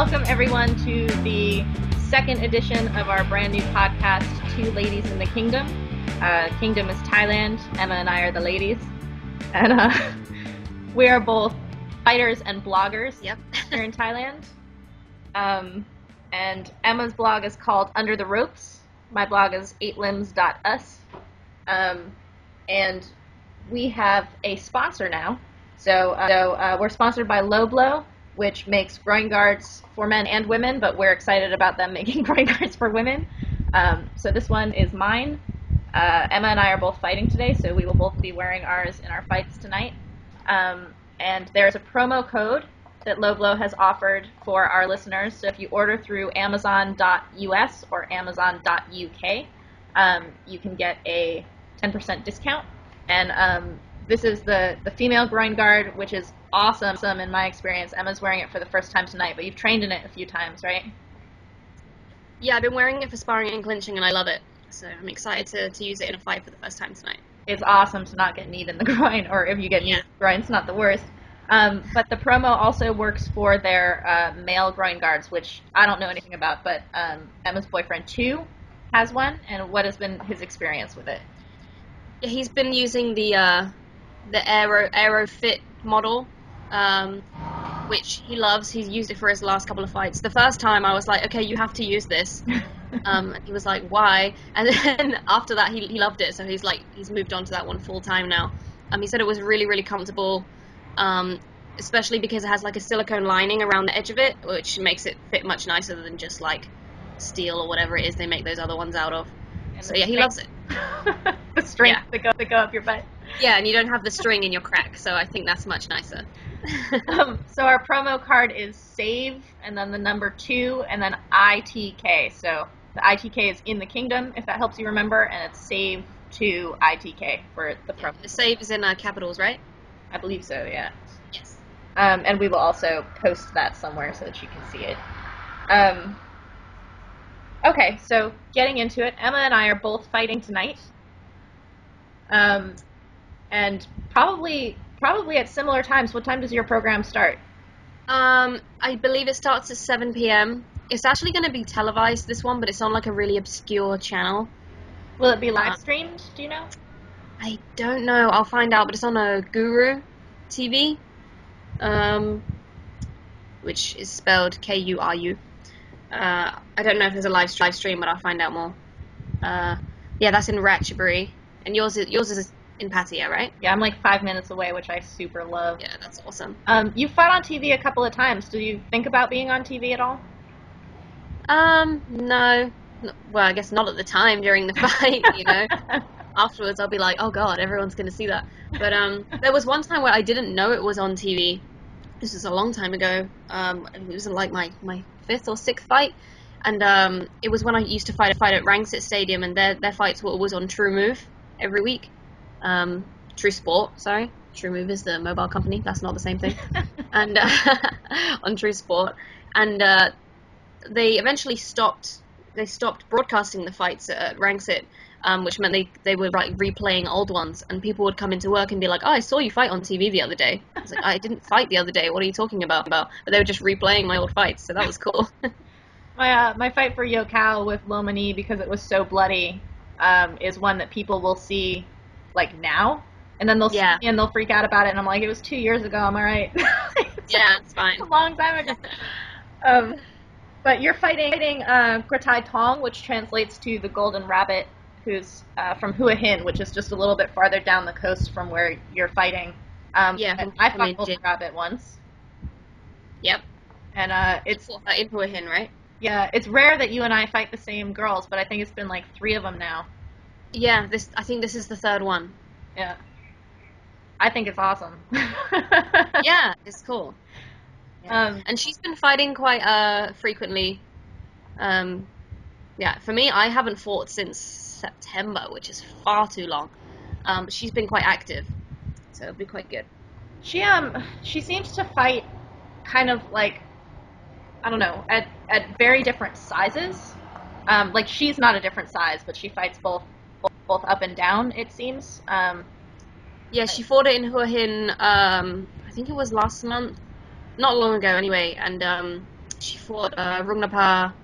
welcome everyone to the second edition of our brand new podcast, Two Ladies in the Kingdom. Uh, Kingdom is Thailand. Emma and I are the ladies, and uh, we are both fighters and bloggers Yep. here in Thailand. Um, and Emma's blog is called Under the Ropes. My blog is eightlimbs.us. Um, and we have a sponsor now. So, uh, so uh, we're sponsored by Lobloo, which makes groin guards for men and women, but we're excited about them making groin guards for women. Um, so this one is mine. Uh, Emma and I are both fighting today, so we will both be wearing ours in our fights tonight. Um, and there's a promo code that Lobloo has offered for our listeners. So if you order through Amazon.us or Amazon.uk, um, you can get a 10% discount. And um, this is the, the female groin guard, which is awesome in my experience. Emma's wearing it for the first time tonight, but you've trained in it a few times, right? Yeah, I've been wearing it for sparring and clinching, and I love it. So I'm excited to, to use it in a fight for the first time tonight. It's awesome to not get kneed in the groin, or if you get kneed Yeah. in the groin, it's not the worst. Um, but the promo also works for their uh, male groin guards, which I don't know anything about, but um, Emma's boyfriend, too, has one. And what has been his experience with it? Yeah, he's been using the uh, the Aero Aero Fit model, um, which he loves. He's used it for his last couple of fights. The first time I was like, okay, you have to use this. Um, he was like, why? And then after that, he, he loved it. So he's like, he's moved on to that one full time now. Um, he said it was really, really comfortable, um, especially because it has like a silicone lining around the edge of it, which makes it fit much nicer than just like steel or whatever it is they make those other ones out of. And So yeah, he loves it. the strength Yeah. that, go, that go up your butt. Yeah, and you don't have the string in your crack, so I think that's much nicer. Um, so our promo card is save, and then the number two, and then ITK. So the ITK is in the kingdom, if that helps you remember, and it's save to ITK for the promo. the save is in uh, capitals, right? I believe so, yeah. Yes. Um, and we will also post that somewhere so that you can see it. Um, okay, so getting into it, Emma and I are both fighting tonight. Um, and probably probably at similar times. What time does your program start? Um, I believe it starts at 7 p.m. It's actually going to be televised, this one, but it's on like a really obscure channel. Will it be live Uh, streamed? Do you know? I don't know. I'll find out, but it's on a Kuru TV, um, which is spelled K U R U. Uh, I don't know if there's a live live stream, but I'll find out more. Uh, yeah, that's in Ratchaburi, and yours is yours is in Pattaya, right? Yeah, I'm like five minutes away, which I super love. Yeah, that's awesome. Um, you fought on TV a couple of times. Do you think about being on TV at all? Um, no. Well, I guess not at the time during the fight, you know. Afterwards, I'll be like, oh god, everyone's gonna see that. But um, there was one time where I didn't know it was on TV. This was a long time ago. Um, it was like my, my fifth or sixth fight, and um, it was when I used to fight a fight at Rangsit Stadium, and their their fights were always on True Move every week. Um, True Sport, sorry. True Move is the mobile company. That's not the same thing. and uh, on True Sport, and uh, they eventually stopped. They stopped broadcasting the fights at Rangsit, um, which meant they they were like replaying old ones, and people would come into work and be like, "Oh, I saw you fight on TV the other day." I was like, "I didn't fight the other day. What are you talking about?" About, but they were just replaying my old fights, so that was cool. My uh, my fight for Yokkao with Lomani because it was so bloody um, is one that people will see like now, and then they'll Yeah. see me and they'll freak out about it, and I'm like, it was two years ago. Am I right? It's yeah, it's fine. It's a long time ago. Um, but you're fighting fighting uh, Gratai Tong, which translates to the Golden Rabbit, who's uh, from Hua Hin, which is just a little bit farther down the coast from where you're fighting. Um, Yeah, and I fought. Golden Rabbit once, Yep. and uh, it's uh, in Hua Hin, right? yeah, it's rare that you and I fight the same girls, but I think it's been like three of them now. Yeah. This I think this is the third one. Yeah. I think it's awesome. Yeah, it's cool. Um, and she's been fighting quite uh frequently. Um, yeah, for me, I haven't fought since September, which is far too long. Um, but she's been quite active, so it'll be quite good. she um she seems to fight kind of like I don't know at at very different sizes. Um, like she's not a different size, but she fights both both, up and down. It seems. Um, Yeah, she fought it in Hua Hin. Um, I think it was last month, not long ago anyway. And um, she fought uh, Rungnapa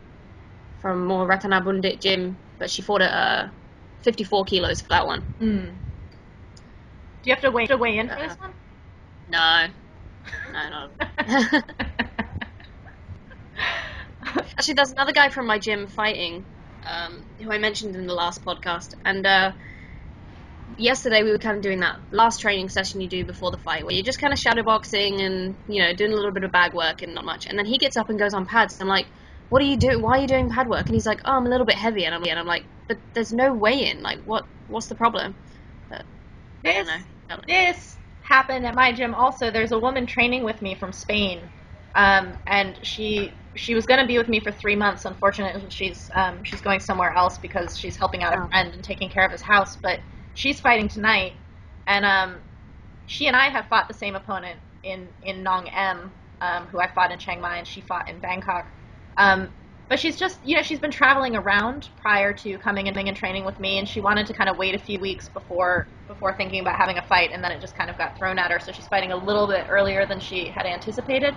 from more Ratana Bundit gym, but she fought at uh, 54 kilos for that one. Mm. Do you have to weigh to weigh in for Uh-uh. this one? No, no, no. Actually, there's another guy from my gym fighting, um, who I mentioned in the last podcast, and uh, yesterday we were kind of doing that last training session you do before the fight, where you're just kind of shadowboxing and you know doing a little bit of bag work and not much, and then he gets up and goes on pads. And I'm like, what are you doing? Why are you doing pad work? And he's like, oh, I'm a little bit heavy, and I'm and I'm like, but there's no weigh in. Like, what? What's the problem? I This don't know. I don't know. this happened at my gym also there's a woman training with me from spain um, and she she was going to be with me for three months unfortunately she's um, she's going somewhere else because she's helping out a Oh. friend and taking care of his house but she's fighting tonight. And um, she and i have fought the same opponent in in nong m um, who i fought in chiang mai and she fought in bangkok. Um, but she's just you know she's been traveling around prior to coming and being and training with me and she wanted to kind of wait a few weeks before before thinking about having a fight and then it just kind of got thrown at her. So she's fighting a little bit earlier than she had anticipated.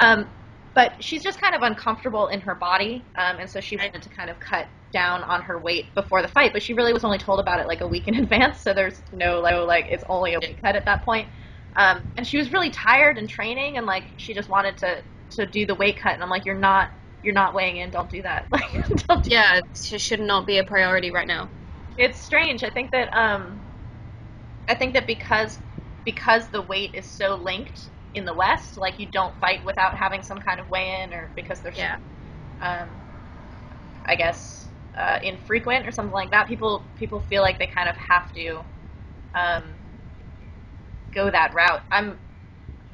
Um, but she's just kind of uncomfortable in her body um, and so she wanted to kind of cut down on her weight before the fight but she really was only told about it like a week in advance so there's no like, like it's only a week cut at that point. Um, and she was really tired and training and like she just wanted to to do the weight cut and i'm like you're not you're not weighing in don't do that. Like don't do Yeah, it should not be a priority right now. it's strange. I think that um i think that because because the weight is so linked in the west like you don't fight without having some kind of weigh in or because there's Yeah. um i guess uh, infrequent or something like that people people feel like they kind of have to um go that route i'm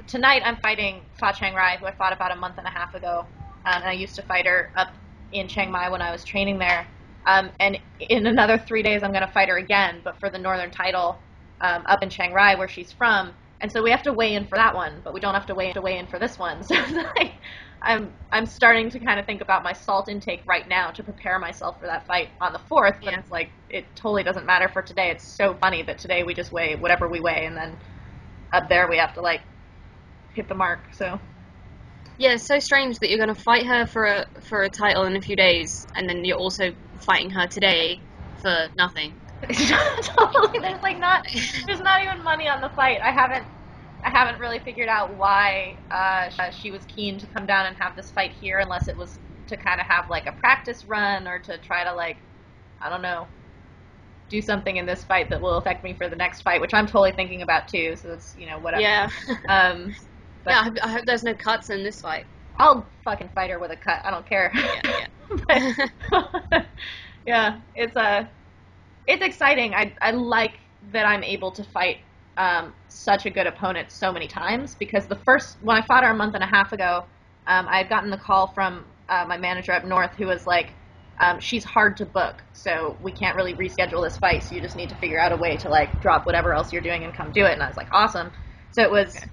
tonight i'm fighting fa chiang rai who i fought about a month and a half ago um, and i used to fight her up in chiang mai when i was training there um, and in another three days, I'm going to fight her again, but for the Northern title um, up in Chiang Rai, where she's from. And so we have to weigh in for that one, but we don't have to weigh to weigh in for this one. So like, I'm I'm starting to kind of think about my salt intake right now to prepare myself for that fight on the fourth. But Yeah. it's like it totally doesn't matter for today. It's so funny that today we just weigh whatever we weigh, and then up there we have to like hit the mark. So Yeah, it's so strange that you're going to fight her for a for a title in a few days, and then you're also fighting her today for nothing. totally. There's like not there's not even money on the fight. I haven't I haven't really figured out why uh, she was keen to come down and have this fight here, unless it was to kind of have like a practice run or to try to like I don't know do something in this fight that will affect me for the next fight, which I'm totally thinking about too. So it's you know whatever. Yeah. Um, but yeah, I hope, I hope there's no cuts in this fight. I'll fucking fight her with a cut. I don't care. Yeah, But- yeah, it's uh, it's exciting. I I like that I'm able to fight um, such a good opponent so many times because the first when I fought her a month and a half ago, um, I had gotten the call from uh, my manager up north who was like, um, "She's hard to book, so we can't really reschedule this fight. So you just need to figure out a way to like drop whatever else you're doing and come do it." And I was like, "Awesome." So it was Okay.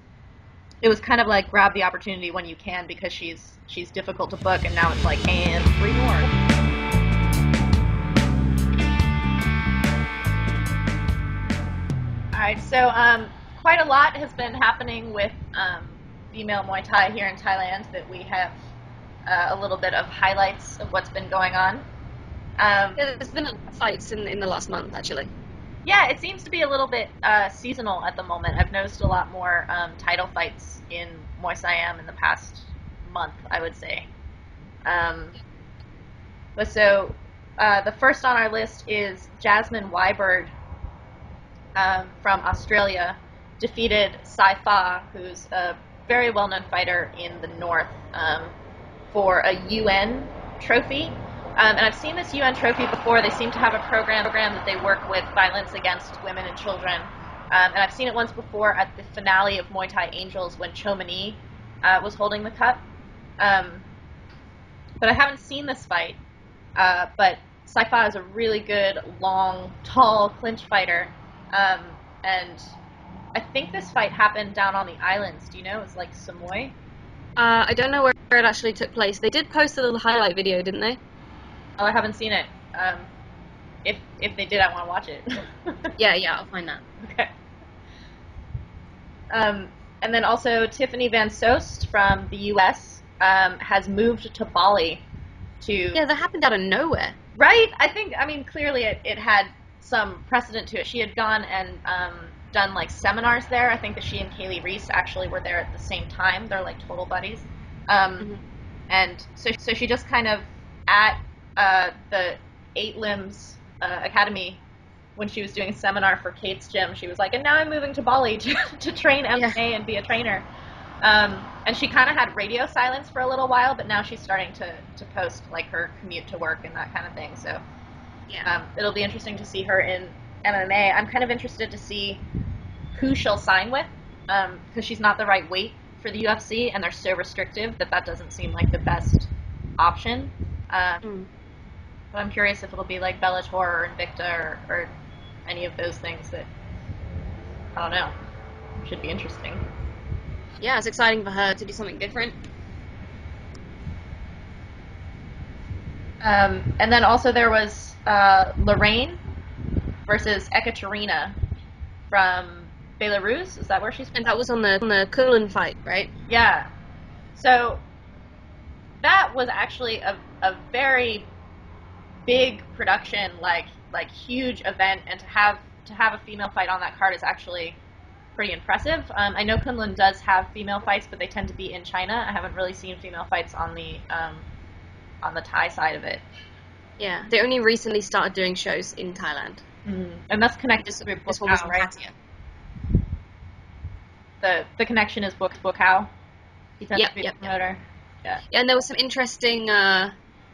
it was kind of like grab the opportunity when you can because she's she's difficult to book and now it's like and three more all right so um, quite a lot has been happening with um, female muay thai here in thailand that we have uh, a little bit of highlights of what's been going on um, Yeah, There's been a fights in in the last month actually. yeah, it seems to be a little bit uh, seasonal at the moment. I've noticed a lot more um, title fights in Muay Siam in the past month, I would say. Um, but so, uh, the first on our list is Jasmine Weiberg um, from Australia, defeated Saifa, who's a very well-known fighter in the north, um, for a UN trophy. Um, and I've seen this UN trophy before. They seem to have a program, program that they work with violence against women and children. Um, and I've seen it once before at the finale of Muay Thai Angels when Chomani uh, was holding the cup. Um, but I haven't seen this fight. Uh, but Saifa is a really good, long, tall clinch fighter. Um, and I think this fight happened down on the islands. Do you know? It was like Samui. Uh, I don't know where it actually took place. They did post a little highlight video, didn't they? Oh, I haven't seen it. Um, if if they did, I want to watch it. Yeah, yeah, I'll find that. Okay. Um, and then also Tiffany Van Soest from the U.S. um, has moved to Bali to Yeah, that happened out of nowhere. Right? I think, I mean, clearly it, it had some precedent to it. She had gone and um, done like seminars there. I think that she and Kaylee Reese actually were there at the same time. They're like total buddies. Um, Mhm. And so, so she just kind of at uh, the Eight Limbs uh, Academy when she was doing a seminar for Kate's gym, she was like, and now I'm moving to Bali to, to train MMA and be a trainer. Um, and she kind of had radio silence for a little while, but now she's starting to, to post like her commute to work and that kind of thing. So Yeah. um, it'll be interesting to see her in MMA. I'm kind of interested to see who she'll sign with because she's not the right weight for the UFC, and they're so restrictive that that doesn't seem like the best option. Um, Mm. but I'm curious if it'll be like Bellator or Invicta or, or any of those things that I don't know. Should be interesting. Yeah, it's exciting for her to do something different. Um, and then also there was uh, Lorraine versus Ekaterina from Belarus. Is that where she's? And that was on the on the Kunlun fight, right? Yeah. So that was actually a, a very big production, like like huge event, and to have to have a female fight on that card is actually pretty impressive. Um, I know Kunlun does have female fights, but they tend to be in China. I haven't really seen female fights on the um, on the Thai side of it, Yeah. They only recently started doing shows in Thailand. and that's connected This, to this one was right? The the connection is Buakaw. He tends Yep, to be yep, the promoter. Yeah, and there was some interesting uh,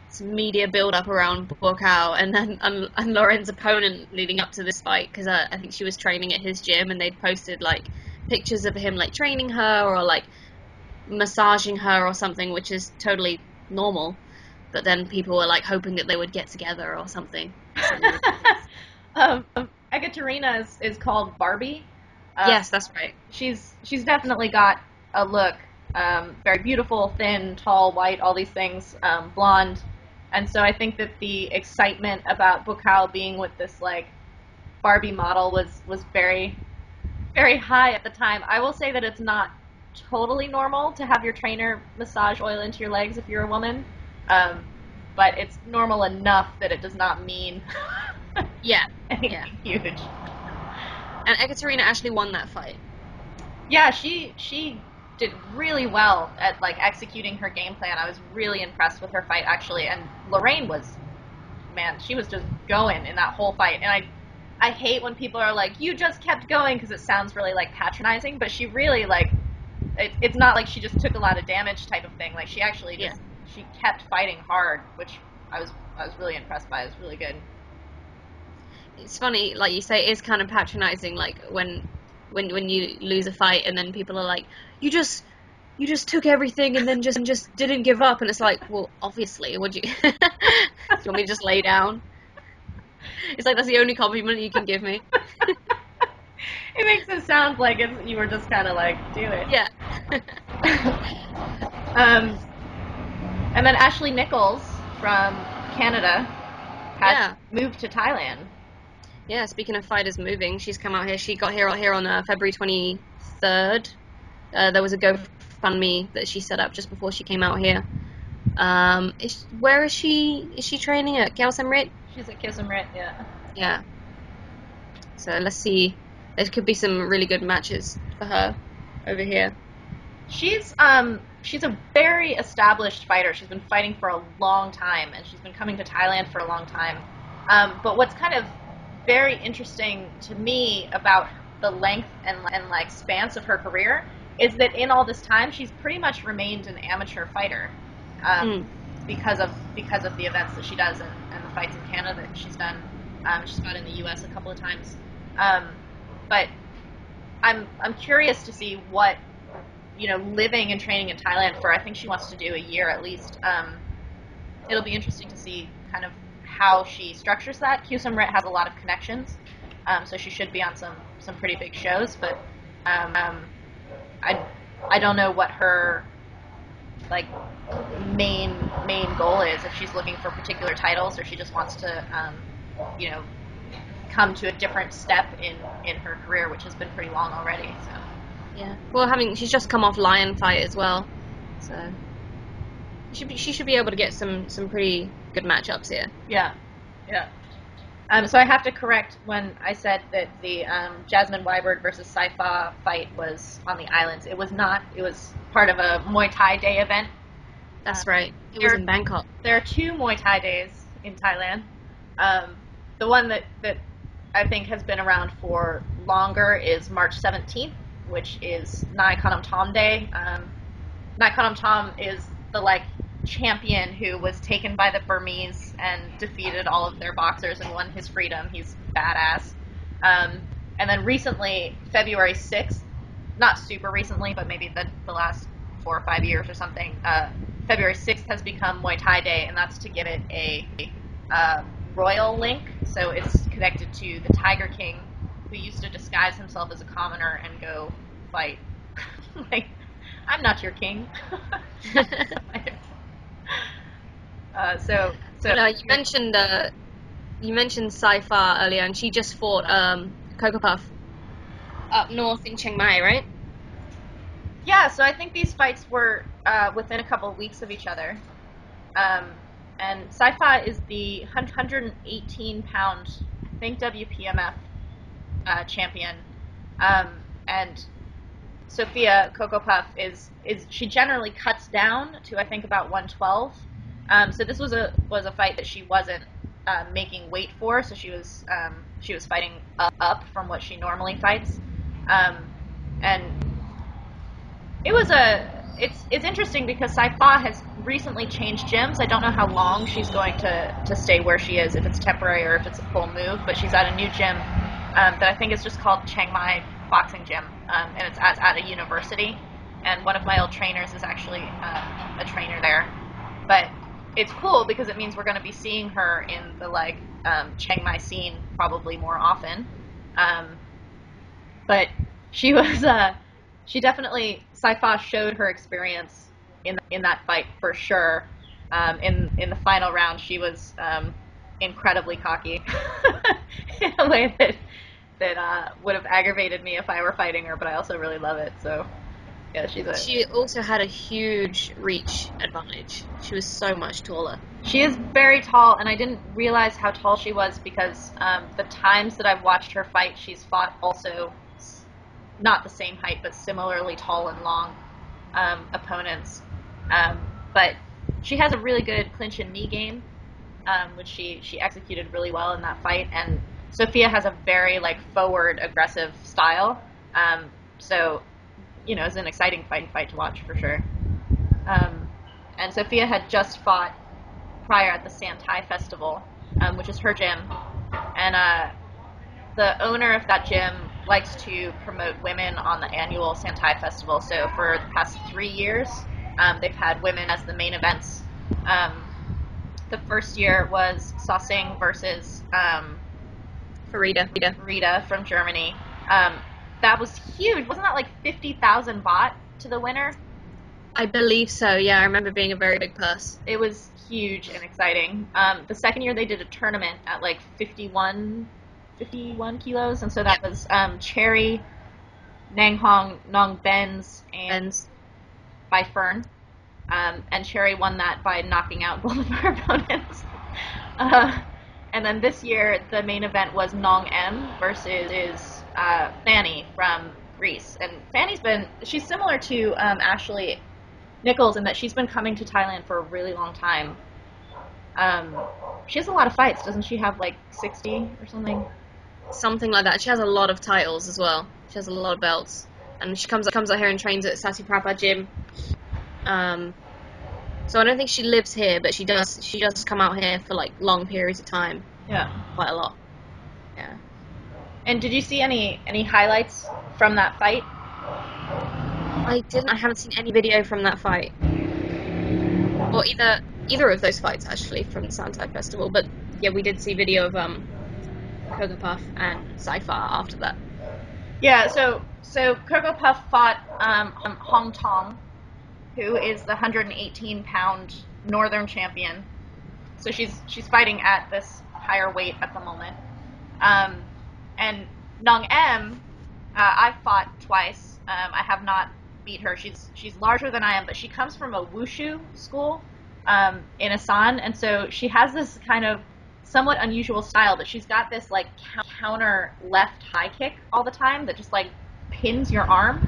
some media build up around Buakaw and then and, and Lauren's opponent leading up to this fight because uh, I think she was training at his gym and they'd posted like pictures of him like training her or like massaging her or something, which is totally normal. But then people were like hoping that they would get together or something. um, Ekaterina is, is called Barbie. Uh, yes, that's right. she's she's definitely got a look. Um, very beautiful, thin, tall, white, all these things, um, blonde, and so I think that the excitement about Buakaw being with this like Barbie model was was very very high at the time. I will say that it's not totally normal to have your trainer massage oil into your legs if you're a woman, um, but it's normal enough that it does not mean Yeah, anything Yeah. huge. and Ekaterina actually won that fight. Yeah, she she did really well at like executing her game plan. I was really impressed with her fight actually, and Lorraine was, man, she was just going in that whole fight. And I, I hate when people are like, "You just kept going," because it sounds really like patronizing. But she really like, it, it's not like she just took a lot of damage type of thing. Like she actually just she kept fighting hard, which I was I was really impressed by. It was really good. it's funny, like you say, it is kind of patronizing. Like when, when when you lose a fight, and then people are like, "You just, you just took everything, and then just and just didn't give up." And it's like, well, obviously, would you? Do you want me to just lay down? It's like that's the only compliment you can give me. it makes it sound like it's, you were just kind of like, do it. Yeah. Um, and then Ashley Nichols from Canada has Yeah. moved to Thailand. yeah. Speaking of fighters moving, she's come out here. She got here here on uh, February twenty third. Uh, there was a GoFundMe that she set up just before she came out here. Um, is, where is she? Is she training at Khao She's at Kissamrit, yeah. Yeah. So let's see. There could be some really good matches for her over here. She's um she's a very established fighter. She's been fighting for a long time, and she's been coming to Thailand for a long time. Um, but what's kind of very interesting to me about the length and and like spans of her career is that in all this time, she's pretty much remained an amateur fighter. Um, Mm. because of because of the events that she does and, and the fights in Canada that she's done. Um, she's fought in the U.S. a couple of times, um, but I'm I'm curious to see what you know living and training in Thailand for. I think she wants to do a year at least. Um, it'll be interesting to see kind of how she structures that. Kusum Rit has a lot of connections, um, so she should be on some some pretty big shows. But um, um, I I don't know what her like main main goal is if she's looking for particular titles or she just wants to um, you know come to a different step in in her career which has been pretty long already so Yeah. Well, having she's just come off Lion fight as well, so She, be- she should be able to get some some pretty good matchups here. Yeah, yeah. Um, so I have to correct when I said that the um, Jasmine Weiberg versus Saifa fight was on the islands. It was not. It was part of a Muay Thai Day event. That's Uh, right. It was in Bangkok. There are two Muay Thai days in Thailand. Um, the one that, that I think has been around for longer is March 17th, which is Nai Khanom Tom Day. Um, Nai Tom is the like champion who was taken by the Burmese and defeated all of their boxers and won his freedom. He's badass. Um, and then recently, February 6th, not super recently, but maybe the, the last four or five years or something, uh, February 6th has become Muay Thai Day, and that's to give it a uh, royal link. So it's connected to the Tiger King, who used to disguise himself as a commoner and go fight. like, I'm not your king. uh, so, so But, uh, you mentioned uh, you mentioned Saifa earlier, and she just fought um, Coco Puff up north in Chiang Mai, right? Yeah, so I think these fights were uh, within a couple of weeks of each other. Um, and Saifa is the 118 pound, I think, WPMF uh, champion. Um, and Sophia Coco Puff is, is she generally cuts down to I think about 112. Um, so this was a was a fight that she wasn't uh, making weight for, so she was um, she was fighting up, from what she normally fights. Um, and it was a it's it's interesting because Saifa has recently changed gyms. I don't know how long she's going to to stay where she is, if it's temporary or if it's a full move. But she's at a new gym um, that I think is just called Chiang Mai Boxing Gym, um, and it's at, at a university. And one of my old trainers is actually uh, a trainer there. But it's cool because it means we're going to be seeing her in the like um, Chiang Mai scene probably more often. Um, but she was uh, she definitely Saifa showed her experience in in that fight for sure. Um, in in the final round, she was um, incredibly cocky in a way that that uh, would have aggravated me if I were fighting her. But I also really love it. So yeah, she's a She also had a huge reach advantage. She was so much taller. She is very tall, and I didn't realize how tall she was because um, the times that I've watched her fight, she's fought also not the same height, but similarly tall and long um, opponents. Um, but she has a really good clinch and knee game, um, which she she executed really well in that fight. And Sophia has a very like forward aggressive style. Um, so you know, it's an exciting fight fight to watch for sure. Um, and Sophia had just fought prior at the Santai Festival, um, which is her gym, and uh, the owner of that gym likes to promote women on the annual Santai Festival. So for the past three years, um, they've had women as the main events. Um, the first year was Sasing versus um, Farida. Farida. Rita from Germany. Um, that was huge. Wasn't that like 50,000 baht to the winner? I believe so. Yeah, I remember being a very big purse. It was huge and exciting. Um, the second year they did a tournament at like 51, 51 kilos, and so that was um, Cherry, Nang Hong, Nong Benz, and And by Fern. Um, and Cherry won that by knocking out both of her opponents. Uh, and then this year, the main event was Nong M versus uh, Fanny from Greece. And Fanny's been, she's similar to um, Ashley Nichols in that she's been coming to Thailand for a really long time. Um, she has a lot of fights, doesn't she have like 60 or something? something like that. She has a lot of titles as well. She has a lot of belts, and she comes comes out here and trains at Satiprapa Gym. Um, so I don't think she lives here, but she does. She does come out here for like long periods of time, Yeah. quite a lot. Yeah. And did you see any any highlights from that fight? I didn't. I haven't seen any video from that fight, or either either of those fights actually from the Santai Festival. But yeah, we did see video of um, Coco Puff and Saifa after that. Yeah, so so Coco Puff fought um, Hong Tong, who is the 118 pound northern champion. So she's she's fighting at this higher weight at the moment. Um, and Nong M, uh, I've fought twice. Um, I have not beat her. She's she's larger than I am, but she comes from a wushu school, um, in Asan, and so she has this kind of somewhat unusual style, but she's got this like counter left high kick all the time that just like pins your arm,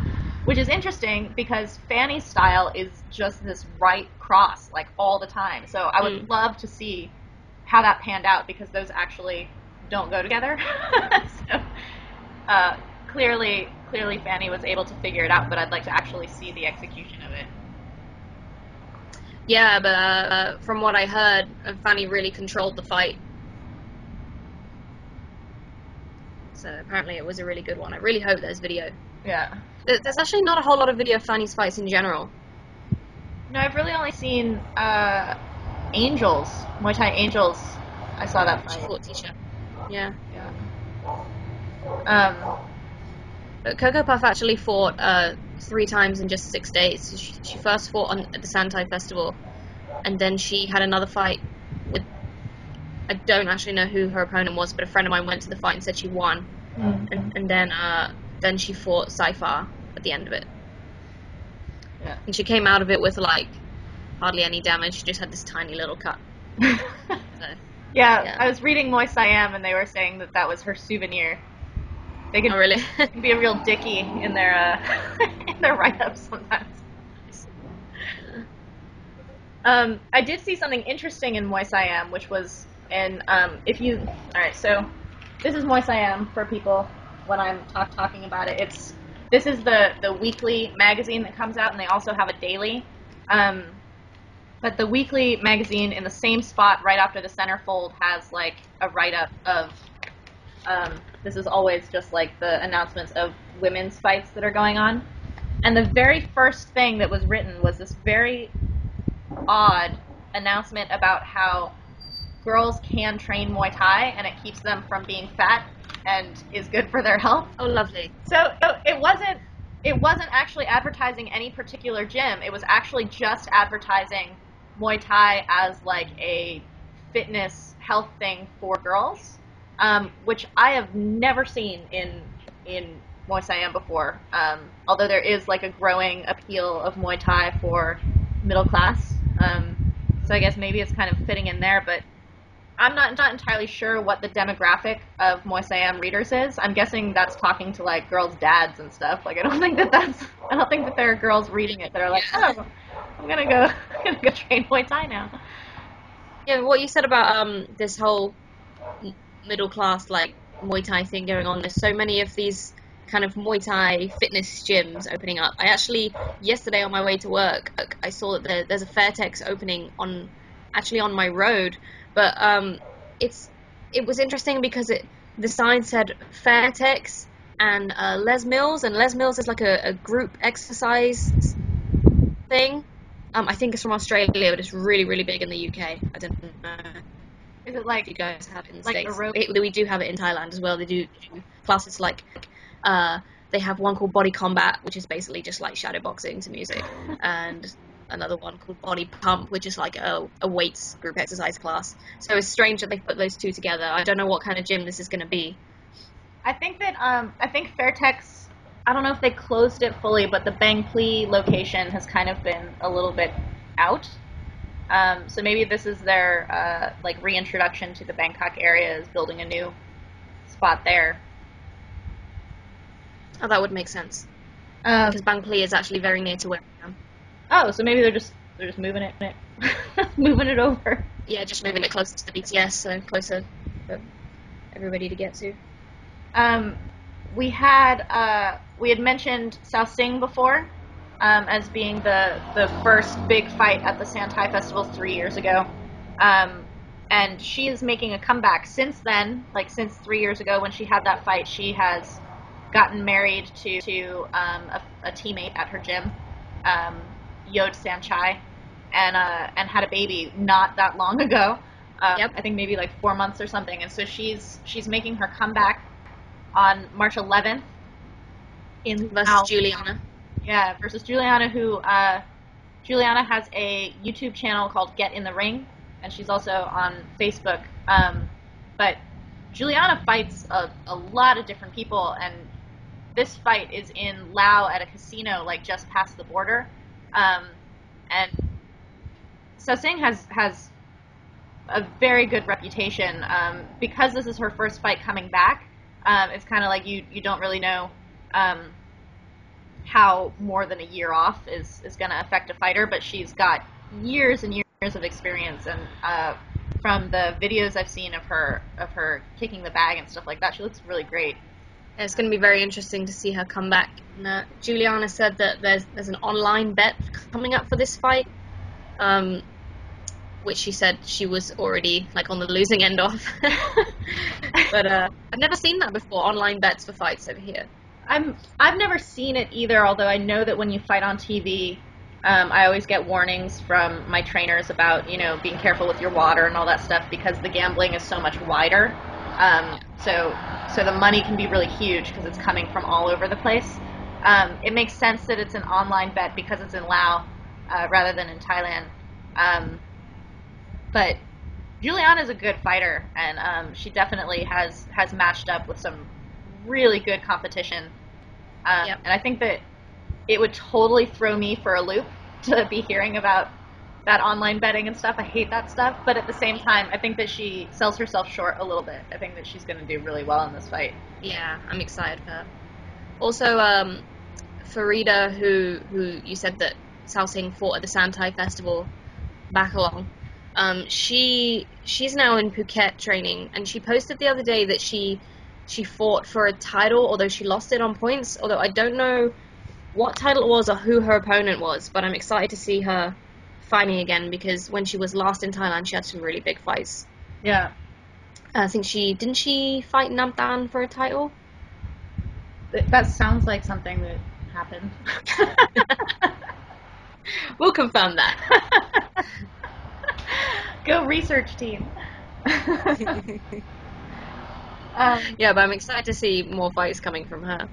which is interesting because Fanny's style is just this right cross like all the time. So I would Mm. love to see how that panned out because those actually don't go together. so uh, clearly, clearly Fanny was able to figure it out, but I'd like to actually see the execution of it. Yeah, but uh, from what I heard, Fanny really controlled the fight. So apparently it was a really good one. I really hope there's video. Yeah. There's actually not a whole lot of video of Fanny's fights in general. No, I've really only seen uh, Angels, Muay Thai Angels. I saw that fight. Yeah. Yeah. Um, But Coco Puff actually fought uh, three times in just six days. She, she first fought on, at the Santai Festival, and then she had another fight with. I don't actually know who her opponent was, but a friend of mine went to the fight and said she won. And, and then uh, then she fought Saifa at the end of it. Yeah. And she came out of it with like hardly any damage. She just had this tiny little cut. So, yeah, Yeah. I was reading Muay Siam, and they were saying that that was her souvenir. They can oh really? be a real dicky in their uh, in their write-ups sometimes. Um, I did see something interesting in Muay Siam, which was in um, if you all right. So this is Muay Siam for people when I'm talk, talking about it. It's this is the the weekly magazine that comes out, and they also have a daily. Um, but the weekly magazine in the same spot right after the centerfold has like a write-up of um, this is always just like the announcements of women's fights that are going on. And the very first thing that was written was this very odd announcement about how girls can train Muay Thai and it keeps them from being fat and is good for their health. oh lovely. So so it wasn't it wasn't actually advertising any particular gym. It was actually just advertising Muay Thai as like a fitness health thing for girls, um, which I have never seen in in Muay Thai before. Um, although there is like a growing appeal of Muay Thai for middle class, um, so I guess maybe it's kind of fitting in there, but. I'm not not entirely sure what the demographic of Muay readers is. I'm guessing that's talking to like girls' dads and stuff. Like I don't think that that's I don't think that there are girls reading it that are like, oh, I'm gonna go I'm gonna go train Muay Thai now. Yeah, what you said about um this whole middle class like Muay Thai thing going on. There's so many of these kind of Muay Thai fitness gyms opening up. I actually yesterday on my way to work, I saw that there, there's a Fairtex opening on actually on my road, but um it's it was interesting because it the sign said Fairtex and uh, Les Mills, and Les Mills is like a, a group exercise thing. Um, I think it's from Australia, but it's really, really big in the UK. I don't know Is it like you guys have it in the Like States. aerobic? We, we do have it in Thailand as well. They do, do classes like, uh, they have one called Body Combat, which is basically just like shadow boxing to music, and another one called Body Pump, which is like a, a weights group exercise class. So it's strange that they put those two together. I don't know what kind of gym this is going to be. I think that um I think Fairtex I don't know if they closed it fully, but the Bang Pli location has kind of been a little bit out. Um, so maybe this is their uh, like reintroduction to the Bangkok area, is building a new spot there. Oh, that would make sense Um, because Bang Pli is actually very near to where I am. Oh, so maybe they're just they're just moving it, moving it over. Yeah, just moving it closer to the BTS, so closer for everybody to get to. Um, we had uh, we had mentioned Sao Sing before um, as being the the first big fight at the Santai Festival three years ago, um, and she is making a comeback since then. Like since three years ago when she had that fight, she has gotten married to to um, a, a teammate at her gym, um, Yod Sanchai, and uh, and had a baby not that long ago. Uh, Yep. I think maybe like four months or something. And so she's she's making her comeback on March 11th in Versus Al- Juliana. yeah, versus Juliana, who uh, Juliana has a YouTube channel called Get in the Ring, and she's also on Facebook. Um, but Juliana fights a, a lot of different people, and this fight is in Lao at a casino, like just past the border. Um, and Sing has has a very good reputation um, because this is her first fight coming back. Um, it's kind of like you you don't really know um, how more than a year off is is going to affect a fighter, but she's got years and years of experience, and uh, from the videos I've seen of her of her kicking the bag and stuff like that, she looks really great. It's going to be very interesting to see her come back. And, uh, Juliana said that there's there's an online bet coming up for this fight, um, which she said she was already like on the losing end of. but uh, I've never seen that before. Online bets for fights over here. I'm I've never seen it either. Although I know that when you fight on TV, um, I always get warnings from my trainers about you know being careful with your water and all that stuff because the gambling is so much wider. Um, so so the money can be really huge because it's coming from all over the place. Um, it makes sense that it's an online bet because it's in Laos uh, rather than in Thailand. Um, but Juliana is a good fighter, and um, she definitely has has matched up with some really good competition. Um, Yep. And I think that it would totally throw me for a loop to be hearing about that online betting and stuff. I hate that stuff, but at the same time, I think that she sells herself short a little bit. I think that she's going to do really well in this fight. Yeah, I'm excited for her. Also, um, Farida, who who you said that Sao Sing fought at the Santai Festival back along, um, she she's now in Phuket training, and she posted the other day that she she fought for a title, although she lost it on points. Although I don't know what title it was or who her opponent was, but I'm excited to see her fighting again because when she was last in Thailand, she had some really big fights. Yeah. I think she didn't she fight Namdan for a title. That sounds like something that happened. We'll confirm that. Go research team. um, yeah, but I'm excited to see more fights coming from her.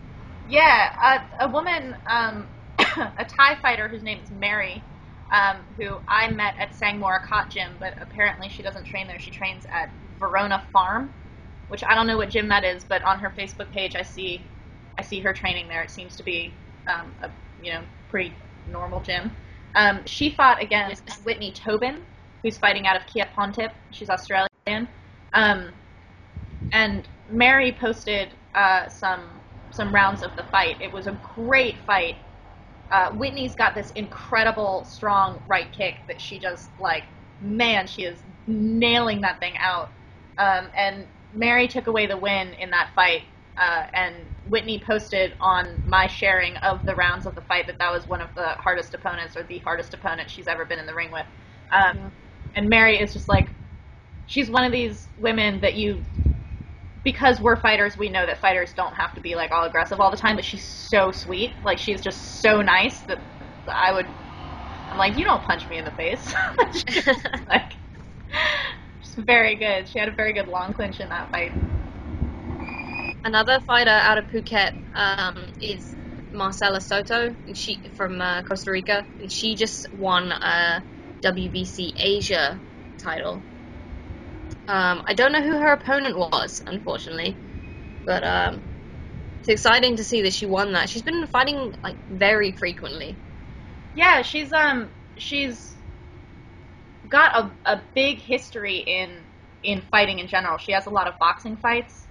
yeah, a, a woman, um, a Thai fighter whose name is Mary, um, who I met at Sangmore Cot Gym, but apparently she doesn't train there. She trains at Verona Farm, which I don't know what gym that is, but on her Facebook page I see, I see her training there. It seems to be, um, a you know pretty normal gym. Um, she fought against Whitney Tobin, who's fighting out of Kia Pontip. She's Australian. Um, and Mary posted uh, some some rounds of the fight. It was a great fight. Uh, Whitney's got this incredible strong right kick that she just like man, she is nailing that thing out. Um, and Mary took away the win in that fight. Uh, and Whitney posted on my sharing of the rounds of the fight that that was one of the hardest opponents or the hardest opponent she's ever been in the ring with. Um, And Mary is just like, she's one of these women that you because we're fighters, we know that fighters don't have to be like all aggressive all the time. But she's so sweet, like she's just so nice that I would. I'm like, you don't punch me in the face. She's like, just very good. She had a very good long clinch in that fight. Another fighter out of Phuket um, is Marcela Soto, and she from uh, Costa Rica, and she just won a WBC Asia title. Um, I don't know who her opponent was, unfortunately, but um, it's exciting to see that she won that. She's been fighting like very frequently. Yeah, she's um she's got a, a big history in in fighting in general. She has a lot of boxing fights.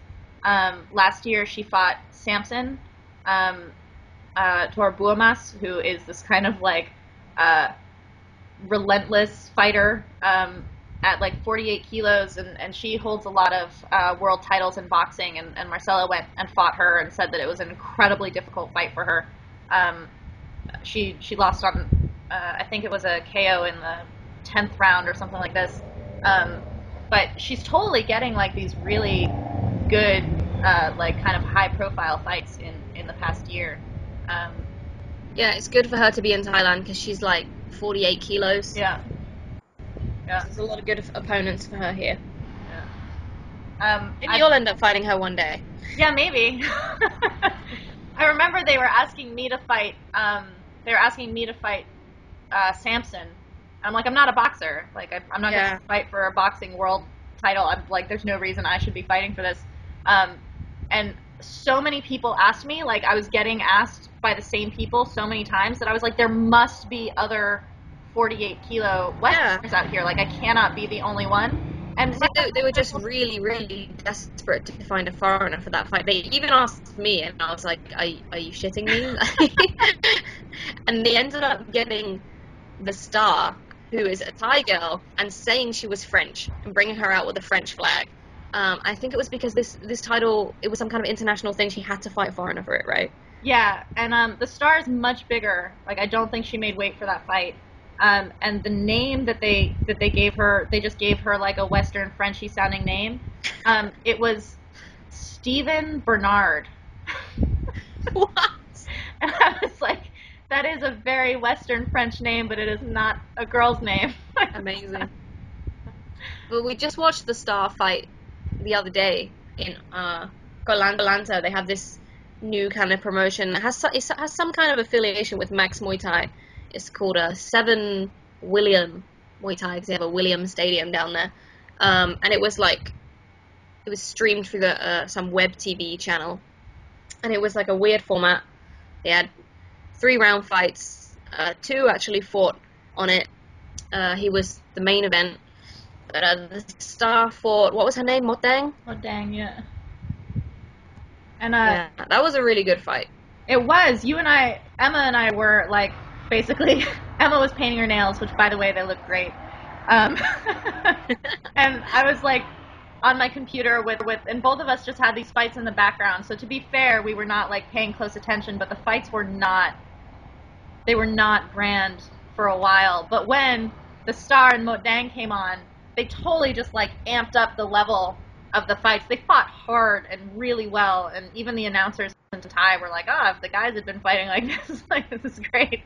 Um, last year she fought Samson, um, uh, Tor Buamas, who is this kind of like uh, relentless fighter um, at like 48 kilos, and, and she holds a lot of uh, world titles in boxing. And, and Marcella went and fought her and said that it was an incredibly difficult fight for her. Um, she she lost on uh, I think it was a KO in the tenth round or something like this. Um, but she's totally getting like these really good uh, like kind of high profile fights in in the past year. Um, Yeah, it's good for her to be in Thailand because she's like 48 kilos. yeah. Yeah. There's a lot of good opponents for her here. yeah. Um, Maybe I- you'll end up fighting her one day. Yeah, maybe. I remember they were asking me to fight. Um, they were asking me to fight uh, Samson. I'm like, I'm not a boxer. Like, I, I'm not Yeah. going to fight for a boxing world title. I'm like, there's no reason I should be fighting for this. Um, and so many people asked me. Like, I was getting asked by the same people so many times that I was like, there must be other 48 kilo Westerners out here. Like I cannot be the only one. And So they, they were just really, really desperate to find a foreigner for that fight. They even asked me, and I was like, "Are, are you shitting me?" and they ended up getting the star, who is a Thai girl, and saying she was French and bringing her out with a French flag. Um, I think it was because this this title it was some kind of international thing. She had to fight a foreigner for it, right? Yeah, and um, the star is much bigger. Like I don't think she made weight for that fight. Um, and the name that they that they gave her, they just gave her like a Western Frenchy sounding name. Um, it was Stephen Bernard. what? And I was like, that is a very Western French name, but it is not a girl's name. Amazing. Well, we just watched the star fight the other day in uh, Koh Lanta. They have this new kind of promotion. It has it has some kind of affiliation with Max Muay Thai. It's called a Seven William Muay Thai because they have a William Stadium down there. Um, and it was like it was streamed through the, uh, some web TV channel, and it was like a weird format. They had three round fights. Uh, two actually fought on it. Uh, he was the main event. But uh, the star fought. What was her name? Motang. oh dang, yeah. And uh, yeah, that was a really good fight. It was. You and I, Emma and I were like, basically, Emma was painting her nails, which, by the way, they look great. Um, and I was like on my computer with, with, and both of us just had these fights in the background. So to be fair, we were not like paying close attention, but the fights were not, they were not grand for a while. But when the Star and Motang came on, they totally just like amped up the level of the fights. They fought hard and really well, and even the announcers in Thai were like, "Oh, if the guys had been fighting like this, like this is great."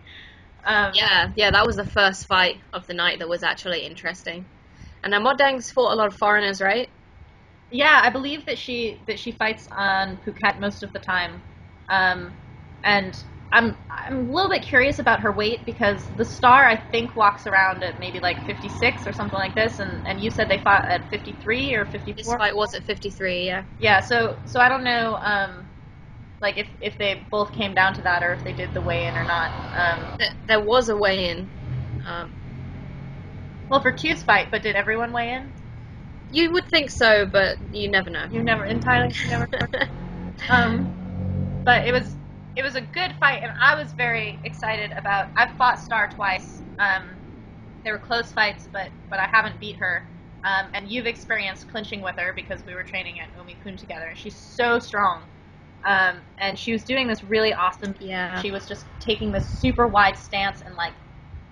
Um, Yeah, yeah, that was the first fight of the night that was actually interesting. And now Modang's fought a lot of foreigners, right? yeah, I believe that she that she fights on Phuket most of the time, um, and I'm I'm a little bit curious about her weight because the Star I think walks around at maybe like 56 or something like this, and and you said they fought at 53 or 54. This 54. fight was at 53, yeah. Yeah, so so I don't know, um, like if if they both came down to that or if they did the weigh in or not. Um, Th- There was a weigh-in. Um, well, for Q's fight, but did everyone weigh in? you would think so, but you never know. You never in Thailand. You never. um, but it was it was a good fight, and I was very excited about. I've fought Star twice. Um, they were close fights, but but I haven't beat her. Um, and you've experienced clinching with her because we were training at Omi Kun together. And she's so strong, um, and she was doing this really awesome. yeah. She was just taking this super wide stance and like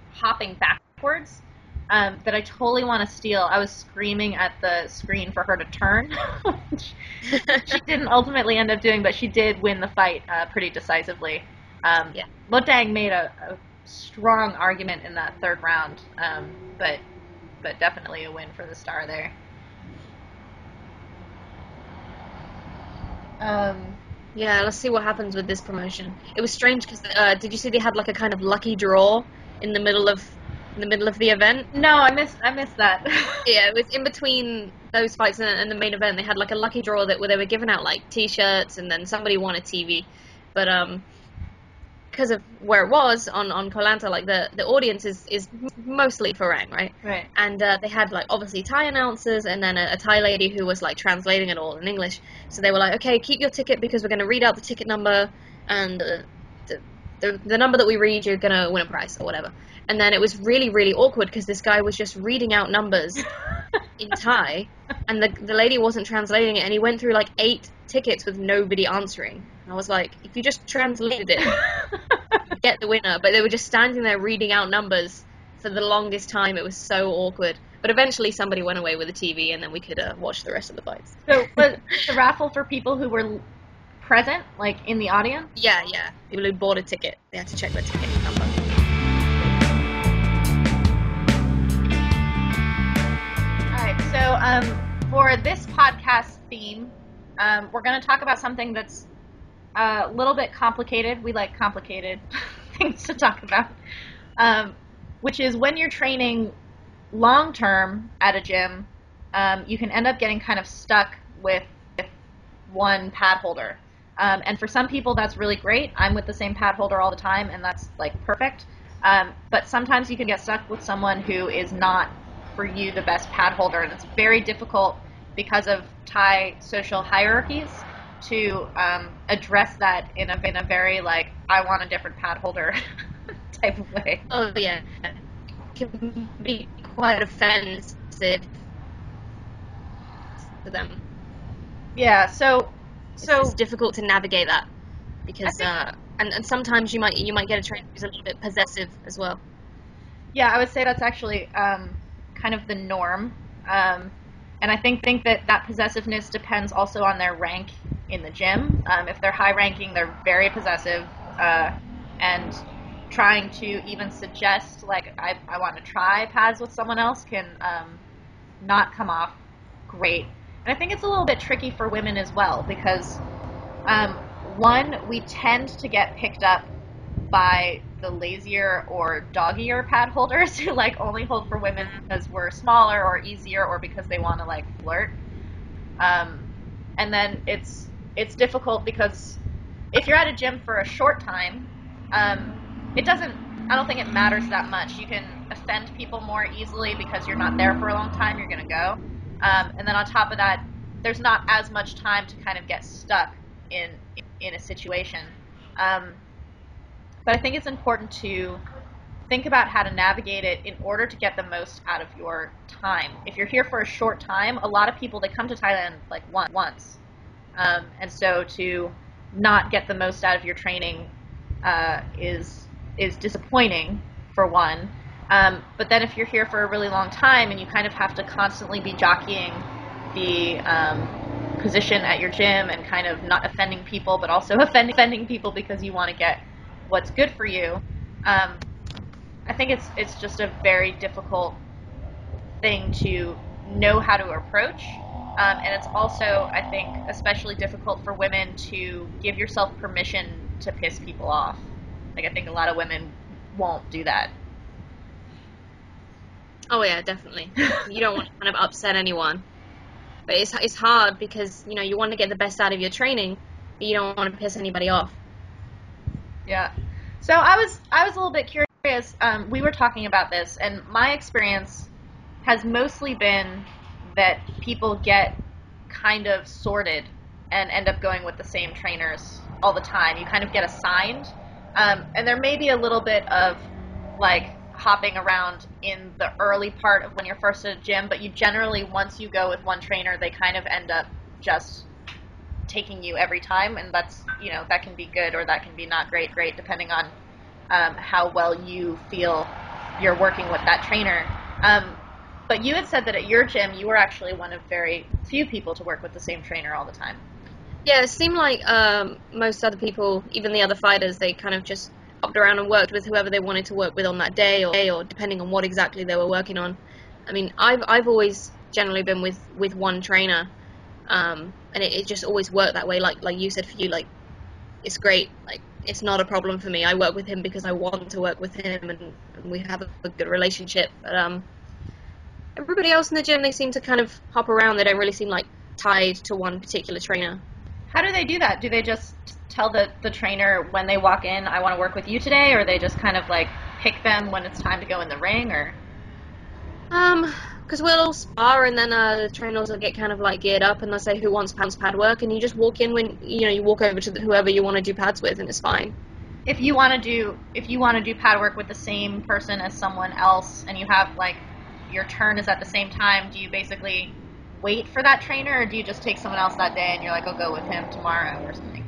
hopping backwards. Um, that I totally want to steal. I was screaming at the screen for her to turn. which she didn't ultimately end up doing, but she did win the fight uh, pretty decisively. Um, Yeah. Motang made a, a strong argument in that third round, um, but but definitely a win for the star there. Um, Yeah, let's see what happens with this promotion. It was strange because uh, did you see they had like a kind of lucky draw in the middle of in the middle of the event? no, I missed I missed that. Yeah, it was in between those fights and, and the main event. They had like a lucky draw that where they were giving out like T-shirts, and then somebody won a TV. But um, because of where it was on on Koh Lanta, like the the audience is is mostly Farang, right? right. and uh, they had like obviously Thai announcers and then a, a Thai lady who was like translating it all in English. So they were like, okay, keep your ticket because we're going to read out the ticket number and uh, the, the the number that we read, you're going to win a prize or whatever. And then it was really really awkward because this guy was just reading out numbers in Thai, and the the lady wasn't translating it, and he went through like eight tickets with nobody answering. And I was like, if you just translated it, you'd get the winner. But they were just standing there reading out numbers for the longest time. It was so awkward. But eventually somebody went away with the TV, and then we could uh, watch the rest of the fights. so was the raffle for people who were present, like in the audience? Yeah, yeah. People who bought a ticket, they had to check their ticket number. All right, so um, for this podcast theme, um, we're going to talk about something that's a little bit complicated. We like complicated things to talk about, um, which is when you're training long term at a gym, um, you can end up getting kind of stuck with, with one pad holder. Um, and for some people, that's really great. I'm with the same pad holder all the time, and that's like perfect. Um, but sometimes you can get stuck with someone who is not for you the best pad holder, and it's very difficult because of Thai social hierarchies to um, address that in a in a very like I want a different pad holder type of way. Oh yeah, it can be quite offensive to them. Yeah, so It's, so it's difficult to navigate that because think- uh, and and sometimes you might you might get a trainer who's a little bit possessive as well. Yeah, I would say that's actually um, kind of the norm. Um, and I think think that that possessiveness depends also on their rank in the gym. Um, if they're high ranking, they're very possessive, uh, and trying to even suggest like I, I want to try pads with someone else can um, not come off great. And I think it's a little bit tricky for women as well because um, one, we tend to get picked up by the lazier or doggier pad holders who like only hold for women because we're smaller or easier or because they want to like flirt. Um, and then it's it's difficult because if you're at a gym for a short time, um, it doesn't. I don't think it matters that much. You can offend people more easily because you're not there for a long time. You're gonna go, um, and then on top of that, there's not as much time to kind of get stuck in in a situation. Um, but I think it's important to think about how to navigate it in order to get the most out of your time. If you're here for a short time, a lot of people they come to Thailand like one, once, um, and so to not get the most out of your training uh, is is disappointing for one. Um, but then if you're here for a really long time and you kind of have to constantly be jockeying the um, position at your gym and kind of not offending people, but also offending, offending people because you want to get what's good for you. Um, I think it's it's just a very difficult thing to know how to approach, um, and it's also I think especially difficult for women to give yourself permission to piss people off. Like I think a lot of women won't do that. Oh yeah, definitely. you don't want to kind of upset anyone, but it's it's hard because you know you want to get the best out of your training, but you don't want to piss anybody off. Yeah. So I was I was a little bit curious. Um, we were talking about this, and my experience has mostly been that people get kind of sorted and end up going with the same trainers all the time. You kind of get assigned, um, and there may be a little bit of like hopping around in the early part of when you're first at a gym, but you generally once you go with one trainer, they kind of end up just taking you every time, and that's you know that can be good or that can be not great, great depending on um, how well you feel you're working with that trainer. Um, but you had said that at your gym, you were actually one of very few people to work with the same trainer all the time. Yeah, it seemed like um, most other people, even the other fighters, they kind of just hopped around and worked with whoever they wanted to work with on that day, or or depending on what exactly they were working on. I mean, I've I've always generally been with with one trainer, um, and it, it just always worked that way. Like like you said for you, like it's great. Like it's not a problem for me. I work with him because I want to work with him, and, and we have a, a good relationship. But um, everybody else in the gym, they seem to kind of hop around. They don't really seem like tied to one particular trainer. How do they do that? Do they just tell the, the trainer when they walk in, I want to work with you today, or they just kind of like pick them when it's time to go in the ring, or? Um, because we'll all spar and then uh, the trainers will get kind of like geared up and they'll say who wants pads pad work and you just walk in when you know you walk over to the, whoever you want to do pads with and it's fine. if you want to do if you want to do pad work with the same person as someone else and you have like your turn is at the same time do you basically wait for that trainer or do you just take someone else that day and you're like i'll go with him tomorrow or something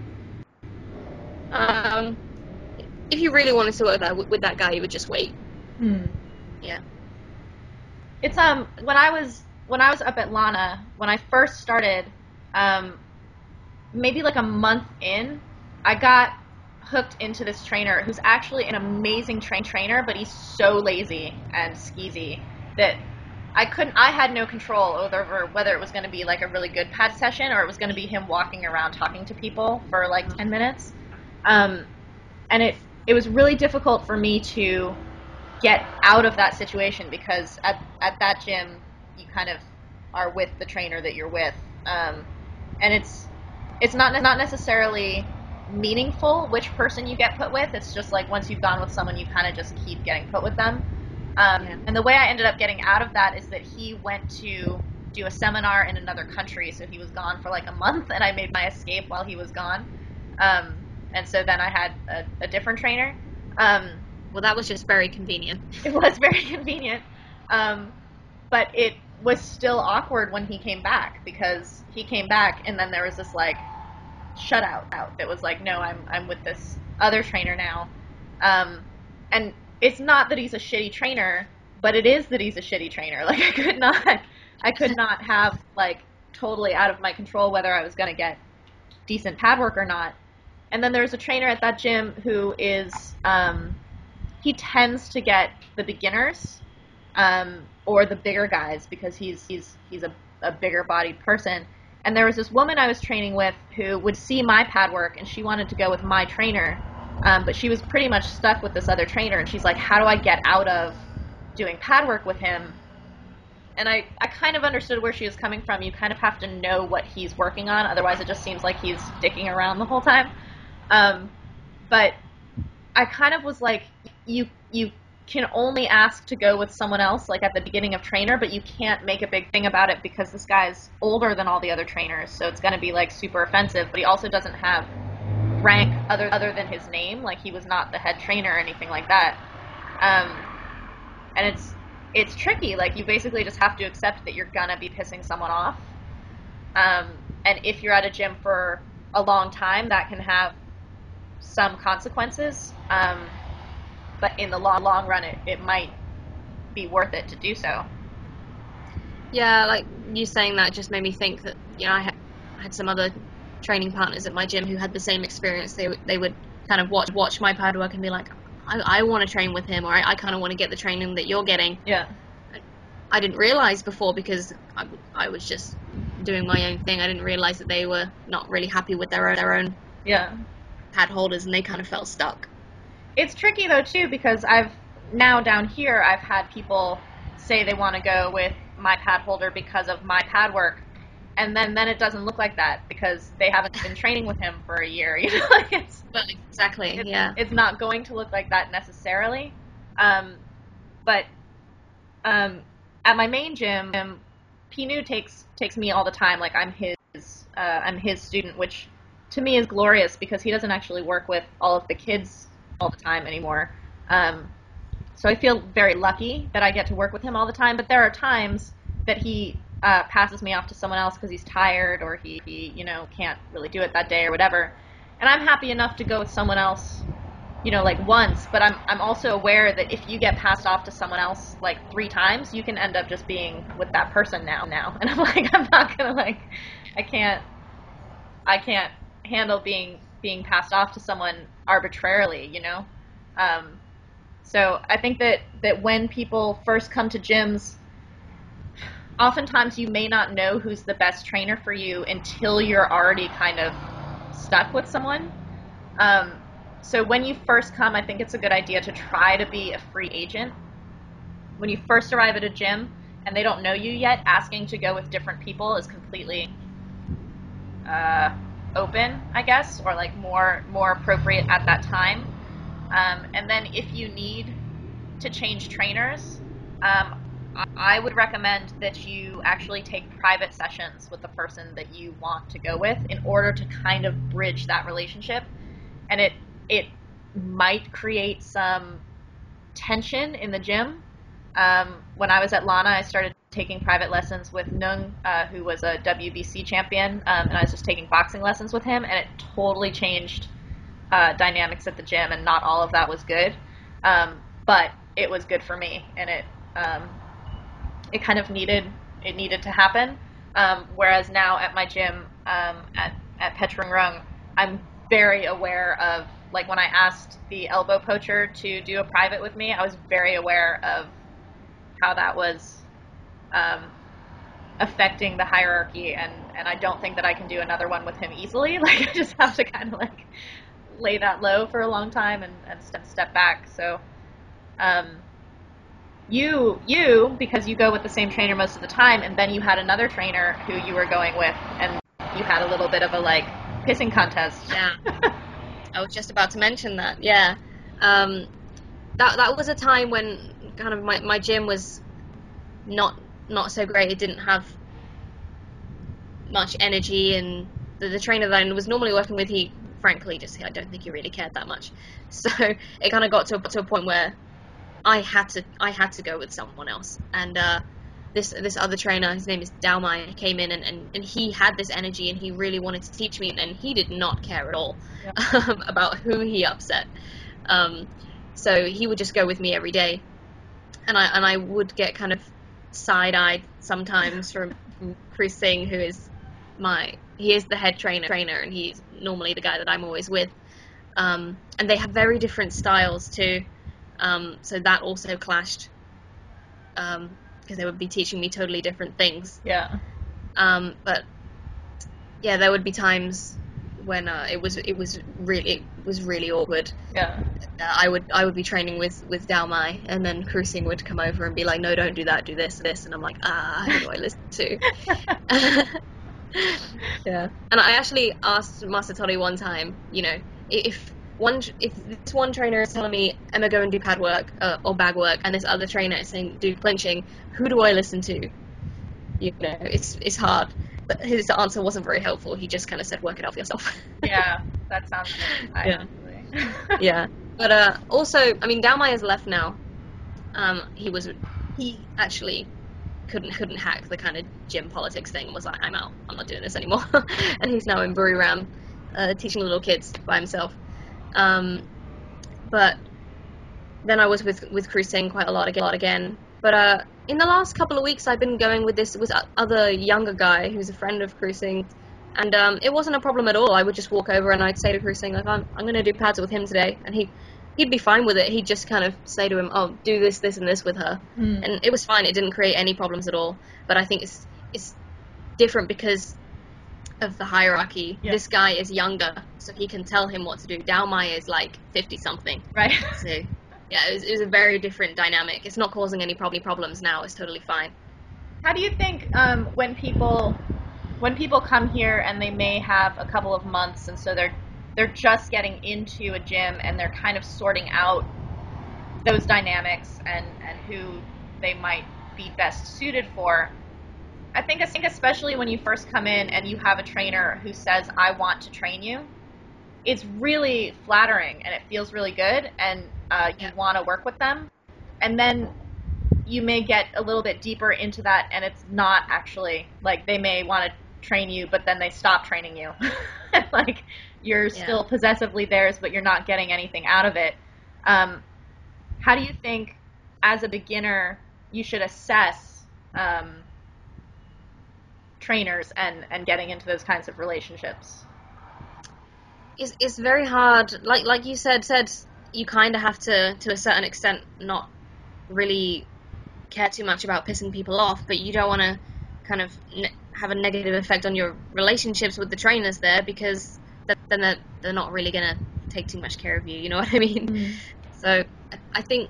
Um, if you really wanted to work that with, with that guy, you would just wait. hmm. Yeah. It's um when i was when i was up at Lanna when i first started um maybe like a month in i got hooked into this trainer who's actually an amazing train trainer but he's so lazy and skeezy that I couldn't. I had no control over whether it was going to be like a really good pad session or it was going to be him walking around talking to people for like ten minutes. Um, and it it was really difficult for me to get out of that situation because at at that gym you kind of are with the trainer that you're with, um, and it's it's not not necessarily meaningful which person you get put with. It's just like once you've gone with someone, you kind of just keep getting put with them. Um, Yeah. And the way I ended up getting out of that is that he went to do a seminar in another country, so he was gone for like a month, and I made my escape while he was gone. Um, and so then I had a, a different trainer. Well, that was just very convenient. it was very convenient, um, but it was still awkward when he came back because he came back and then there was this like shutout out. It was like, no, I'm I'm with this other trainer now, um, and it's not that he's a shitty trainer, but it is that he's a shitty trainer. Like I could not, I could not have like totally out of my control whether I was gonna get decent pad work or not. And then there's a trainer at that gym who is um, he tends to get the beginners um, or the bigger guys because he's he's he's a, a bigger bodied person. And there was this woman I was training with who would see my pad work and she wanted to go with my trainer, um, but she was pretty much stuck with this other trainer. And she's like, "How do I get out of doing pad work with him?" And I, I kind of understood where she was coming from. You kind of have to know what he's working on, otherwise it just seems like he's dicking around the whole time. Um, but I kind of was like, you you can only ask to go with someone else, like at the beginning of trainer, but you can't make a big thing about it because this guy's older than all the other trainers, so it's going to be like super offensive. But he also doesn't have rank other other than his name, like he was not the head trainer or anything like that. Um, and it's it's tricky. Like you basically just have to accept that you're gonna be pissing someone off. Um, and if you're at a gym for a long time, that can have some consequences. Um, but in the long long run, it, it might be worth it to do so. Yeah, like you saying that just made me think that you know I had, I had some other training partners at my gym who had the same experience. They would- they would kind of watch watch my pad work and be like, I, I want to train with him, or I, I kind of want to get the training that you're getting. Yeah. I didn't realize before because I, I was just doing my own thing. I didn't realize that they were not really happy with their own, their own Yeah. pad holders and they kind of felt stuck. It's tricky though too because I've now down here I've had people say they want to go with my pad holder because of my pad work, and then then it doesn't look like that because they haven't been training with him for a year. You know, it's But exactly, it's, yeah. it's not going to look like that necessarily. Um, but um, at my main gym, um, Pinu takes takes me all the time. Like I'm his uh, I'm his student, which to me is glorious because he doesn't actually work with all of the kids all the time anymore. Um, so I feel very lucky that I get to work with him all the time. But there are times that he uh, passes me off to someone else because he's tired or he, he you know can't really do it that day or whatever. And I'm happy enough to go with someone else, you know, like once. But I'm I'm also aware that if you get passed off to someone else like three times, you can end up just being with that person now now. And I'm like I'm not gonna like I can't I can't handle being being passed off to someone arbitrarily, you know. Um, so I think that that when people first come to gyms, oftentimes you may not know who's the best trainer for you until you're already kind of stuck with someone. Um, so when you first come, I think it's a good idea to try to be a free agent. When you first arrive at a gym and they don't know you yet, asking to go with different people is completely uh, open, I guess, or like more more appropriate at that time. Um, and then if you need to change trainers, um, I- would recommend that you actually take private sessions with the person that you want to go with in order to kind of bridge that relationship. And it it might create some tension in the gym. Um, when I was at Lanna, I started taking private lessons with Nung, uh, who was a WBC champion, um, and I was just taking boxing lessons with him, and it totally changed uh, dynamics at the gym, and not all of that was good, um, but it was good for me, and it um, it kind of needed it needed to happen. Um, whereas now at my gym um, at at Petchrungruang, I'm very aware of like when I asked the elbow poacher to do a private with me, I was very aware of how that was um, affecting the hierarchy, and and I don't think that I can do another one with him easily. Like I just have to kind of like lay that low for a long time and, and step step back. So. Um, you you because you go with the same trainer most of the time and then you had another trainer who you were going with and you had a little bit of a like pissing contest Yeah. I was just about to mention that. Yeah, um, that that was a time when kind of my, my gym was not not so great. It didn't have much energy, and the, the trainer that I was normally working with, he frankly just I don't think he really cared that much. So it kind of got to a, to a point where I had to I had to go with someone else, and uh, this this other trainer, his name is Dalmai, came in and, and, and he had this energy and he really wanted to teach me, and he did not care at all um, about who he upset. Um, so he would just go with me every day, and I and I would get kind of side eyed sometimes from, from Kru Singh, who is my he is the head trainer trainer, and he's normally the guy that I'm always with. Um, and they have very different styles too, um, so that also clashed because um, they would be teaching me totally different things. Yeah. Um, but yeah, there would be times when uh, it was it was really it was really awkward. Yeah. Uh, I would I would be training with with Dalmai, and then Kru Singh would come over and be like, "No, don't do that. Do this, this," and I'm like, "Ah, who do I listen to?" yeah. And I actually asked Master Toddy one time, you know, if one if this one trainer is telling me Emma go and do pad work uh, or bag work, and this other trainer is saying do clinching, who do I listen to? You know, it's it's hard. But his answer wasn't very helpful. He just kind of said, "Work it out for yourself." yeah, that sounds good. Yeah. yeah, but uh, also, I mean, Dalmai has left now. Um, he was he actually couldn't couldn't hack the kind of gym politics thing and was like, I'm out. I'm not doing this anymore. and he's now in Buriram, uh, teaching little kids by himself. Um, but then I was with with Kru Singh quite a lot again. A lot again. But uh, in the last couple of weeks, I've been going with this with other younger guy who's a friend of Kru Singh, and um, it wasn't a problem at all. I would just walk over and I'd say to Kru Singh like, I'm I'm gonna do pads with him today, and he he'd be fine with it. He'd just kind of say to him, "Oh, do this, this, and this with her," mm. and it was fine. It didn't create any problems at all. But I think it's it's different because of the hierarchy. Yeah. This guy is younger, so he can tell him what to do. Dalmai is like fifty something, right? So yeah, it was, it was a very different dynamic. It's not causing any probably problems now. It's totally fine. How do you think um, when people when people come here and they may have a couple of months and so they're they're just getting into a gym and they're kind of sorting out those dynamics and, and who they might be best suited for. I think I think especially when you first come in and you have a trainer who says I want to train you, it's really flattering and it feels really good and uh, you Yeah. want to work with them, and then you may get a little bit deeper into that and it's not actually like they may want to train you but then they stop training you like you're Yeah. still possessively theirs but you're not getting anything out of it um, how do you think as a beginner you should assess um, trainers and and getting into those kinds of relationships It's it's very hard. Like like you said said you kind of have to to a certain extent not really care too much about pissing people off, but you don't want to kind of ne- have a negative effect on your relationships with the trainers there because th- then they're, they're not really gonna take too much care of you. You know what I mean? Mm. So I- I think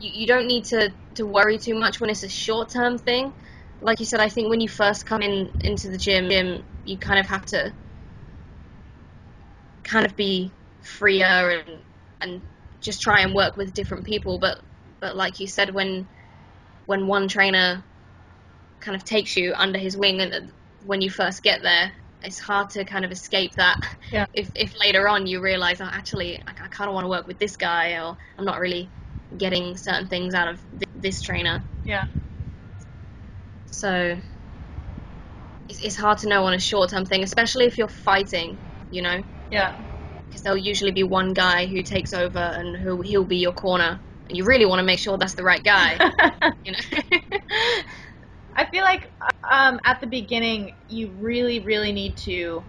you, you don't need to, to worry too much when it's a short term thing. Like you said, I think when you first come in into the gym, gym, you kind of have to kind of be freer and and just try and work with different people. But but like you said, when when one trainer kind of takes you under his wing and when you first get there, it's hard to kind of escape that. Yeah. If if later on you realize, oh, actually, I, I kind of want to work with this guy, or I'm not really getting certain things out of th- this trainer. yeah So it's, it's hard to know on a short term thing, especially if you're fighting, you know, yeah because there'll usually be one guy who takes over and who he'll be your corner, and you really want to make sure that's the right guy, you know. I feel like um, at the beginning, you really, really need to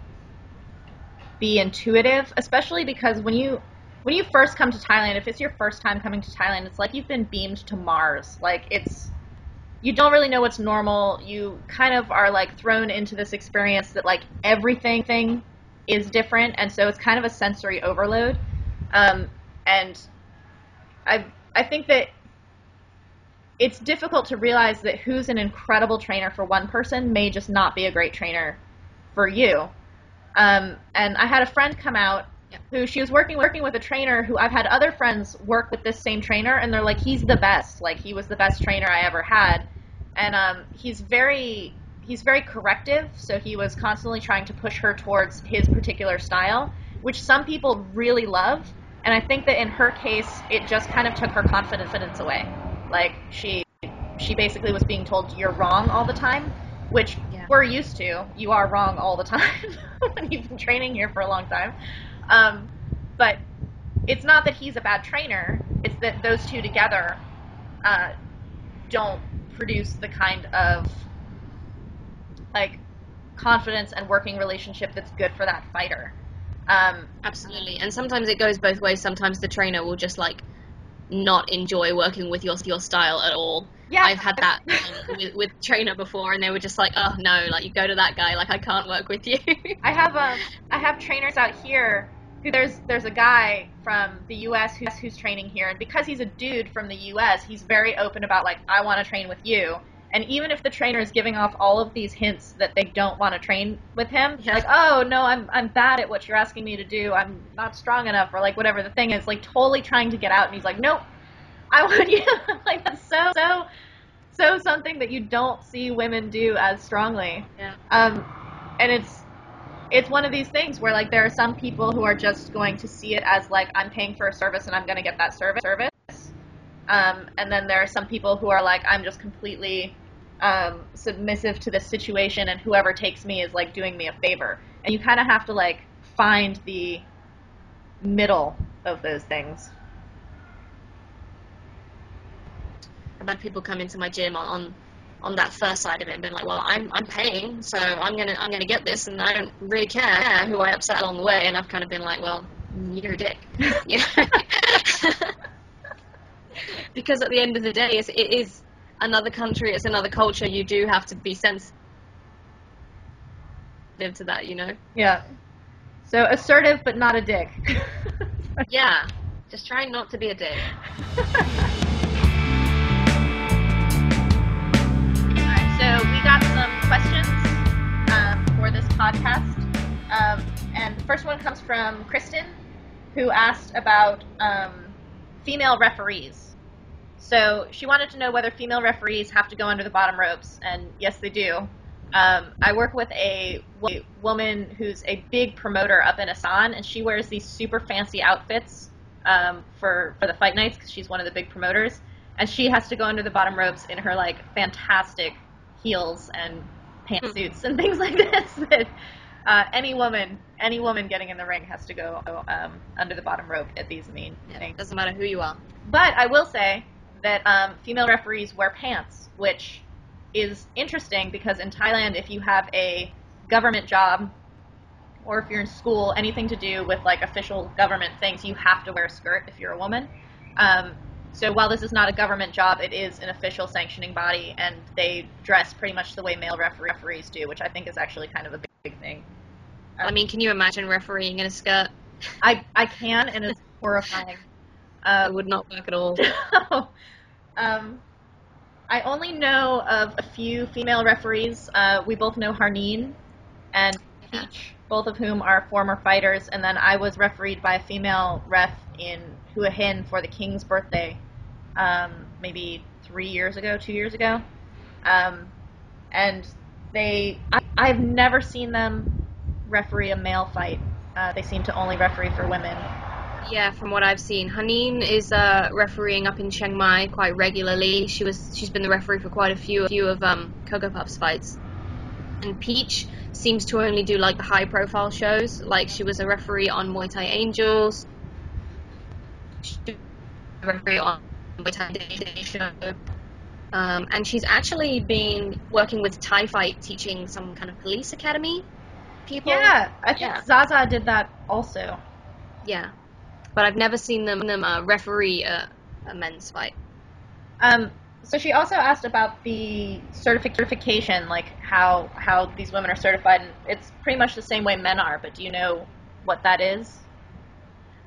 be intuitive, especially because when you when you first come to Thailand, if it's your first time coming to Thailand, it's like you've been beamed to Mars. Like it's you don't really know what's normal. You kind of are like thrown into this experience that like everything thing is different, and so it's kind of a sensory overload. Um, and I I think that it's difficult to realize that who's an incredible trainer for one person may just not be a great trainer for you. Um, and I had a friend come out who she was working working with a trainer who I've had other friends work with this same trainer, and they're like, he's the best. Like he was the best trainer I ever had, and um, he's very he's very corrective. So he was constantly trying to push her towards his particular style, which some people really love. And I think that in her case, it just kind of took her confidence away. Like she she basically was being told you're wrong all the time, which Yeah. we're used to. You are wrong all the time when you've been training here for a long time. Um, but it's not that he's a bad trainer. It's that those two together uh, don't produce the kind of like confidence and working relationship that's good for that fighter. Um, Absolutely. And sometimes it goes both ways. Sometimes the trainer will just like not enjoy working with your your style at all. yeah, I've had that um, with, with trainer before, and they were just like, "Oh no, like you go to that guy, like I can't work with you." I have um I have trainers out here who there's there's a guy from the US who's who's training here and because he's a dude from the US, he's very open about like I want to train with you. And even if the trainer is giving off all of these hints that they don't want to train with him, like, oh no, I'm I'm bad at what you're asking me to do. I'm not strong enough, or like whatever the thing is, like totally trying to get out. And he's like, nope, I want you. like that's so so so something that you don't see women do as strongly. Yeah. Um, and it's it's one of these things where like there are some people who are just going to see it as like I'm paying for a service and I'm going to get that service service. Um, and then there are some people who are like I'm just completely um, submissive to the situation and whoever takes me is like doing me a favor. And you kind of have to like find the middle of those things. I've had people come into my gym on, on on that first side of it and been like, "Well, I'm I'm paying, so I'm gonna I'm gonna get this, and I don't really care who I upset along the way." And I've kind of been like, "Well, you're a dick," you know? because at the end of the day, it's, it is another country, it's another culture. You do have to be sensitive to that, you know. Yeah. So assertive but not a dick. Yeah, just try not to be a dick. Alright, so we got some questions um, for this podcast. Um, and the first one comes from Kristen, who asked about um, female referees. So she wanted to know whether female referees have to go under the bottom ropes, and yes, they do. Um, I work with a, wo- woman who's a big promoter up in Asan, and she wears these super fancy outfits um, for for the fight nights because she's one of the big promoters, and she has to go under the bottom ropes in her like fantastic heels and pantsuits and things like this. That uh, any woman, any woman getting in the ring has to go um, under the bottom rope at these mean Yeah, things. doesn't matter who you are. But I will say that um, female referees wear pants, which is interesting because in Thailand, if you have a government job or if you're in school, anything to do with like official government things, you have to wear a skirt if you're a woman. Um, so while this is not a government job, it is an official sanctioning body, and they dress pretty much the way male refer- referees do, which I think is actually kind of a big, thing. I mean, can you imagine refereeing in a skirt? I I can, and it's horrifying. It Um, would not work at all. um, I only know of a few female referees. Uh, we both know Haneen and Peach, both of whom are former fighters. And then I was refereed by a female ref in Hua Hin for the King's birthday, um, maybe three years ago, two years ago. Um, and they, I, I've never seen them referee a male fight. Uh, they seem to only referee for women. Yeah, from what I've seen, Haneen is uh, refereeing up in Chiang Mai quite regularly. She was she's been the referee for quite a few a few of um, Coco Puff's fights. And Peach seems to only do like the high profile shows. Like she was a referee on Muay Thai Angels. She referee on Muay Thai Day Day show. Um, and she's actually been working with Thai Fight, teaching some kind of police academy people. Yeah, I think Yeah. Zaza did that also. Yeah, but I've never seen them them uh, referee a, a men's fight. Um, so she also asked about the certification, like how how these women are certified, and it's pretty much the same way men are. But do you know what that is?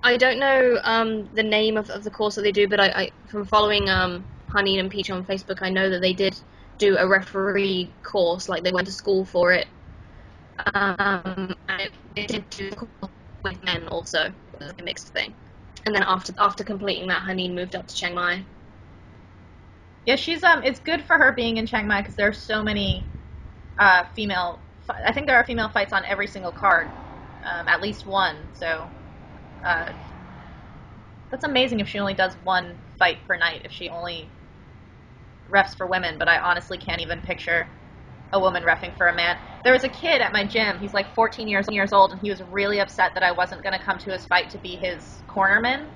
I don't know um, the name of, of the course that they do, but I, I from following um, Honey and Peach on Facebook, I know that they did do a referee course, like they went to school for it. Um, and it, they did do the course with men also, was a mixed thing. And then after after completing that, Haneen moved up to Chiang Mai. Yeah, she's um. It's good for her being in Chiang Mai because there are so many uh, female. I think there are female fights on every single card, um, at least one. So uh, that's amazing if she only does one fight per night. If she only refs for women, but I honestly can't even picture a woman refing for a man. There was a kid at my gym. He's like 14 years years old, and he was really upset that I wasn't going to come to his fight to be his cornerman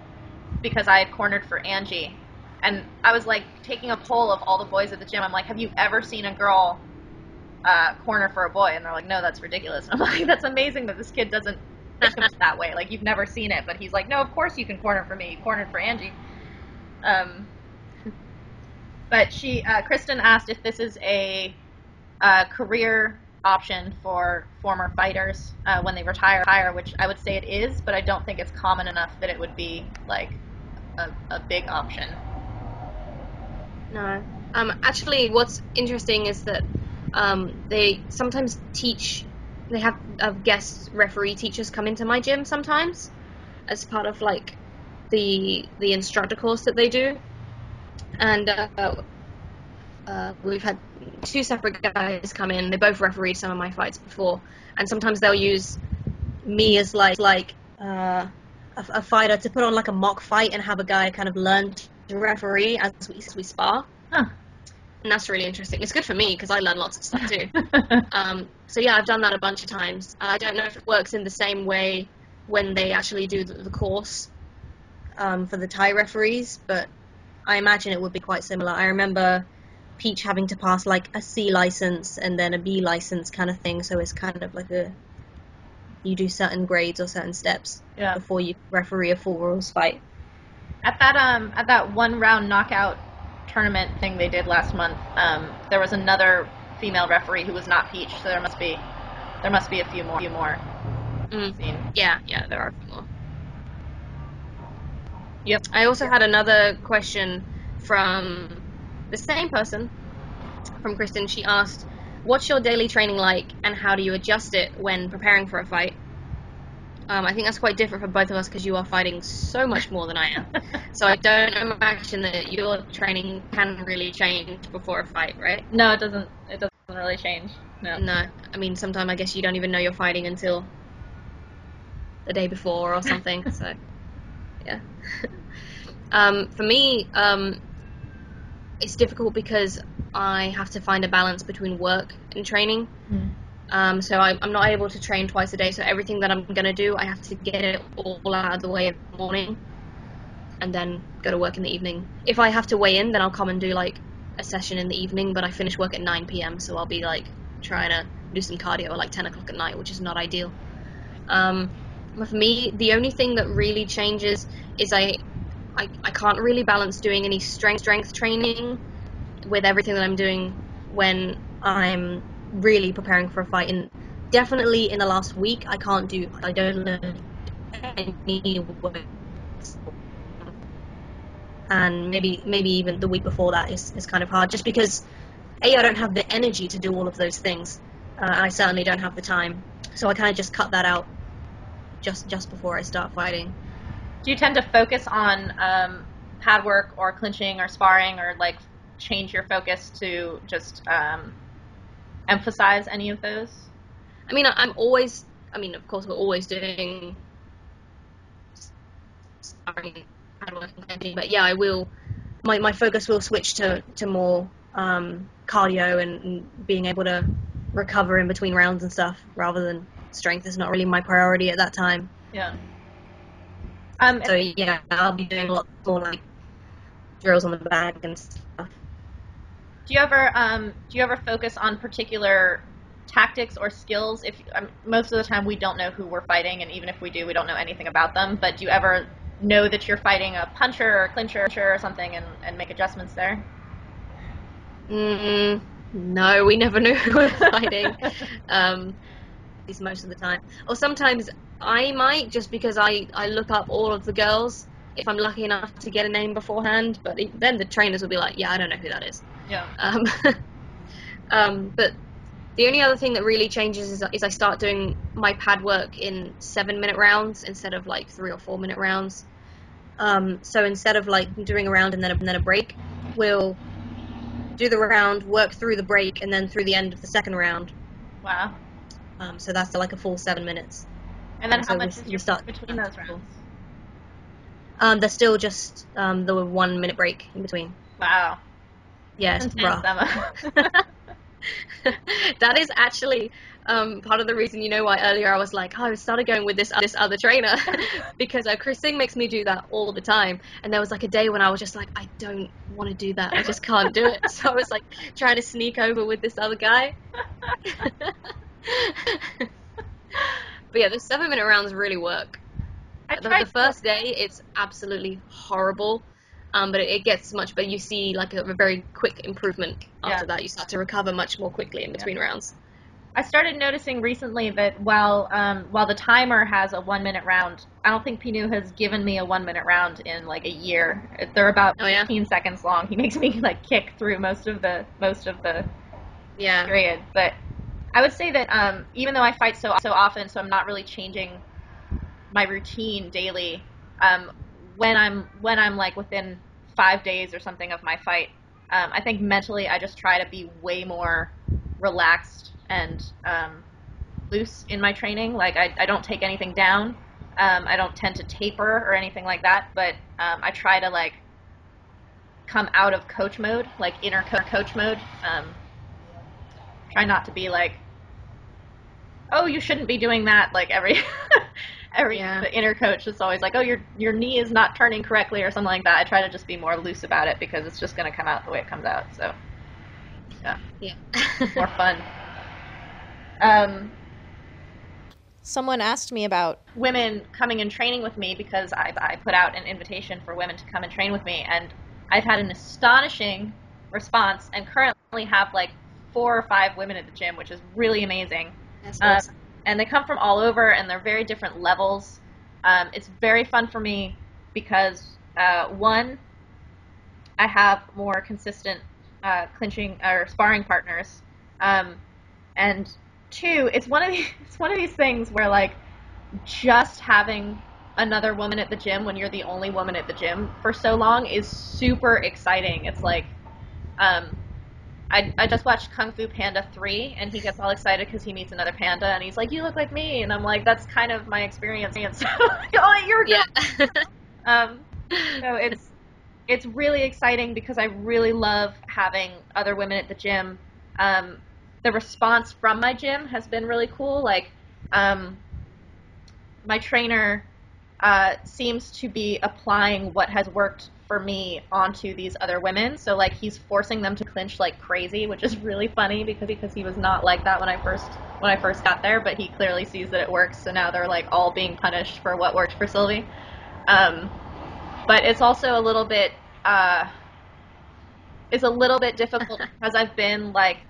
because I had cornered for Angie. And I was like taking a poll of all the boys at the gym. I'm like, have you ever seen a girl uh, corner for a boy? And they're like, no, that's ridiculous. And I'm like, that's amazing that this kid doesn't that way. Like you've never seen it, but he's like, no, of course you can corner for me. You cornered for Angie. Um, but she, uh, Kristen asked if this is a uh, career option for former fighters uh, when they retire, retire, which I would say it is, but I don't think it's common enough that it would be like a, a big option. No. Um, actually, what's interesting is that um, they sometimes teach. They have uh, guest referee teachers come into my gym sometimes, as part of like the the instructor course that they do, and uh, uh, we've had two separate guys come in. They both refereed some of my fights before, and sometimes they'll use me as like like uh, a, a fighter to put on like a mock fight and have a guy kind of learn to referee as we, as we spar. Huh. And that's really interesting. It's good for me because I learn lots of stuff too. um, so yeah, I've done that a bunch of times. I don't know if it works in the same way when they actually do the, the course um, for the Thai referees, but I imagine it would be quite similar. I remember Peach having to pass like a C license and then a B license kind of thing, so it's kind of like a you do certain grades or certain steps yeah. before you referee a full rules fight. At that um at that one round knockout tournament thing they did last month, um, there was another female referee who was not Peach, so there must be there must be a few more few more Mm. Yeah, yeah, there are a few more. Yep. I also had another question from the same person, from Kristen. She asked, "What's your daily training like, and how do you adjust it when preparing for a fight?" Um, I think that's quite different for both of us because you are fighting so much more than I am. so I don't imagine that your training can really change before a fight, right? No, it doesn't it doesn't really change. No. No, I mean sometimes I guess you don't even know you're fighting until the day before or something. so, yeah. um, for me, um, it's difficult because I have to find a balance between work and training. Mm. Um, so I, I'm not able to train twice a day. So everything that I'm gonna do, I have to get it all out of the way in the morning, and then go to work in the evening. If I have to weigh in, then I'll come and do like a session in the evening. But I finish work at 9 p.m. So I'll be like trying to do some cardio at like 10 o'clock at night, which is not ideal. Um, but for me, the only thing that really changes is I, I, I can't really balance doing any strength strength training with everything that I'm doing when I'm really preparing for a fight. And definitely in the last week, I can't do. I don't lift any weights. And maybe maybe even the week before that is, is kind of hard, just because a I don't have the energy to do all of those things, uh, and I certainly don't have the time. So I kind of just cut that out just just before I start fighting. Do you tend to focus on um, pad work or clinching or sparring or like change your focus to just um, emphasize any of those? I mean, I'm always. I mean, of course, we're always doing sparring, hard work, and clinching, but yeah, I will. My my focus will switch to to more um, cardio and, and being able to recover in between rounds and stuff, rather than strength is not really my priority at that time. Yeah. Um, So yeah, I'll be doing lots more like drills on the bag and stuff. Do you ever um, do you ever focus on particular tactics or skills? If um, most of the time we don't know who we're fighting, and even if we do, we don't know anything about them. But do you ever know that you're fighting a puncher or a clincher or something, and, and make adjustments there? Mm, no, we never knew who we were fighting. um, most of the time. Or sometimes I might just because I, I look up all of the girls if I'm lucky enough to get a name beforehand. But then the trainers will be like, yeah, I don't know who that is. Yeah. Um, um, but The only other thing that really changes is, is I start doing my pad work in seven minute rounds instead of like three or four minute rounds. Um, so instead of like doing a round and then a, and then a break, we'll do the round, work through the break, and then through the end of the second round. Wow. Um, so that's like a full seven minutes. And then So how we- much is we your start- between those rounds? Um, there's still just um, the one minute break in between. Wow. Yeah, it's rough. That is actually um, part of the reason you know why earlier I was like, oh, I started going with this this other trainer because uh, Kru Singh makes me do that all the time. And there was like a day when I was just like, I don't want to do that. I just can't do it. So I was like trying to sneak over with this other guy. But yeah, the seven minute rounds really work. The, the first day, it's absolutely horrible. Um, but it, it gets much better. You see like a, a very quick improvement after Yeah. that. You start to recover much more quickly in between rounds. I started noticing recently that while um, while the timer has a one minute round, I don't think Pinu has given me a one minute round in like a year. They're about Oh, yeah? 15 seconds long. He makes me like kick through most of the most of the Yeah. period. But I would say that um, even though I fight so so often, so I'm not really changing my routine daily. Um, when I'm when I'm like within five days or something of my fight, um, I think mentally I just try to be way more relaxed and um, loose in my training. Like I, I don't take anything down. Um, I don't tend to taper or anything like that. But um, I try to like come out of coach mode, like inner co- coach mode. Try not to be like, oh, you shouldn't be doing that. Like every every Yeah. inner coach is always like, oh, your your knee is not turning correctly or something like that. I try to just be more loose about it because it's just going to come out the way it comes out. So Yeah. more fun. Um, Someone asked me about women coming and training with me because I, I put out an invitation for women to come and train with me, and I've had an astonishing response, and currently have like four or five women at the gym, which is really amazing. That's Um, awesome. and they come from all over, and they're very different levels. Um, it's very fun for me because uh, one, I have more consistent uh, clinching or sparring partners, um, and two, it's one of these, it's one of these things where like just having another woman at the gym when you're the only woman at the gym for so long is super exciting. It's like um, I, I just watched Kung Fu Panda 3, and he gets all excited because he meets another panda, and he's like, You look like me. And I'm like, That's kind of my experience. And so, oh, you're Yeah. Um, so it's, it's really exciting because I really love having other women at the gym. Um, the response from my gym has been really cool. Like, um, my trainer uh, seems to be applying what has worked for me onto these other women. So like he's forcing them to clinch like crazy, which is really funny because because he was not like that when I first when I first got there, but he clearly sees that it works. So now they're like all being punished for what worked for Sylvie. Um, but it's also a little bit uh, it's a little bit difficult because I've been like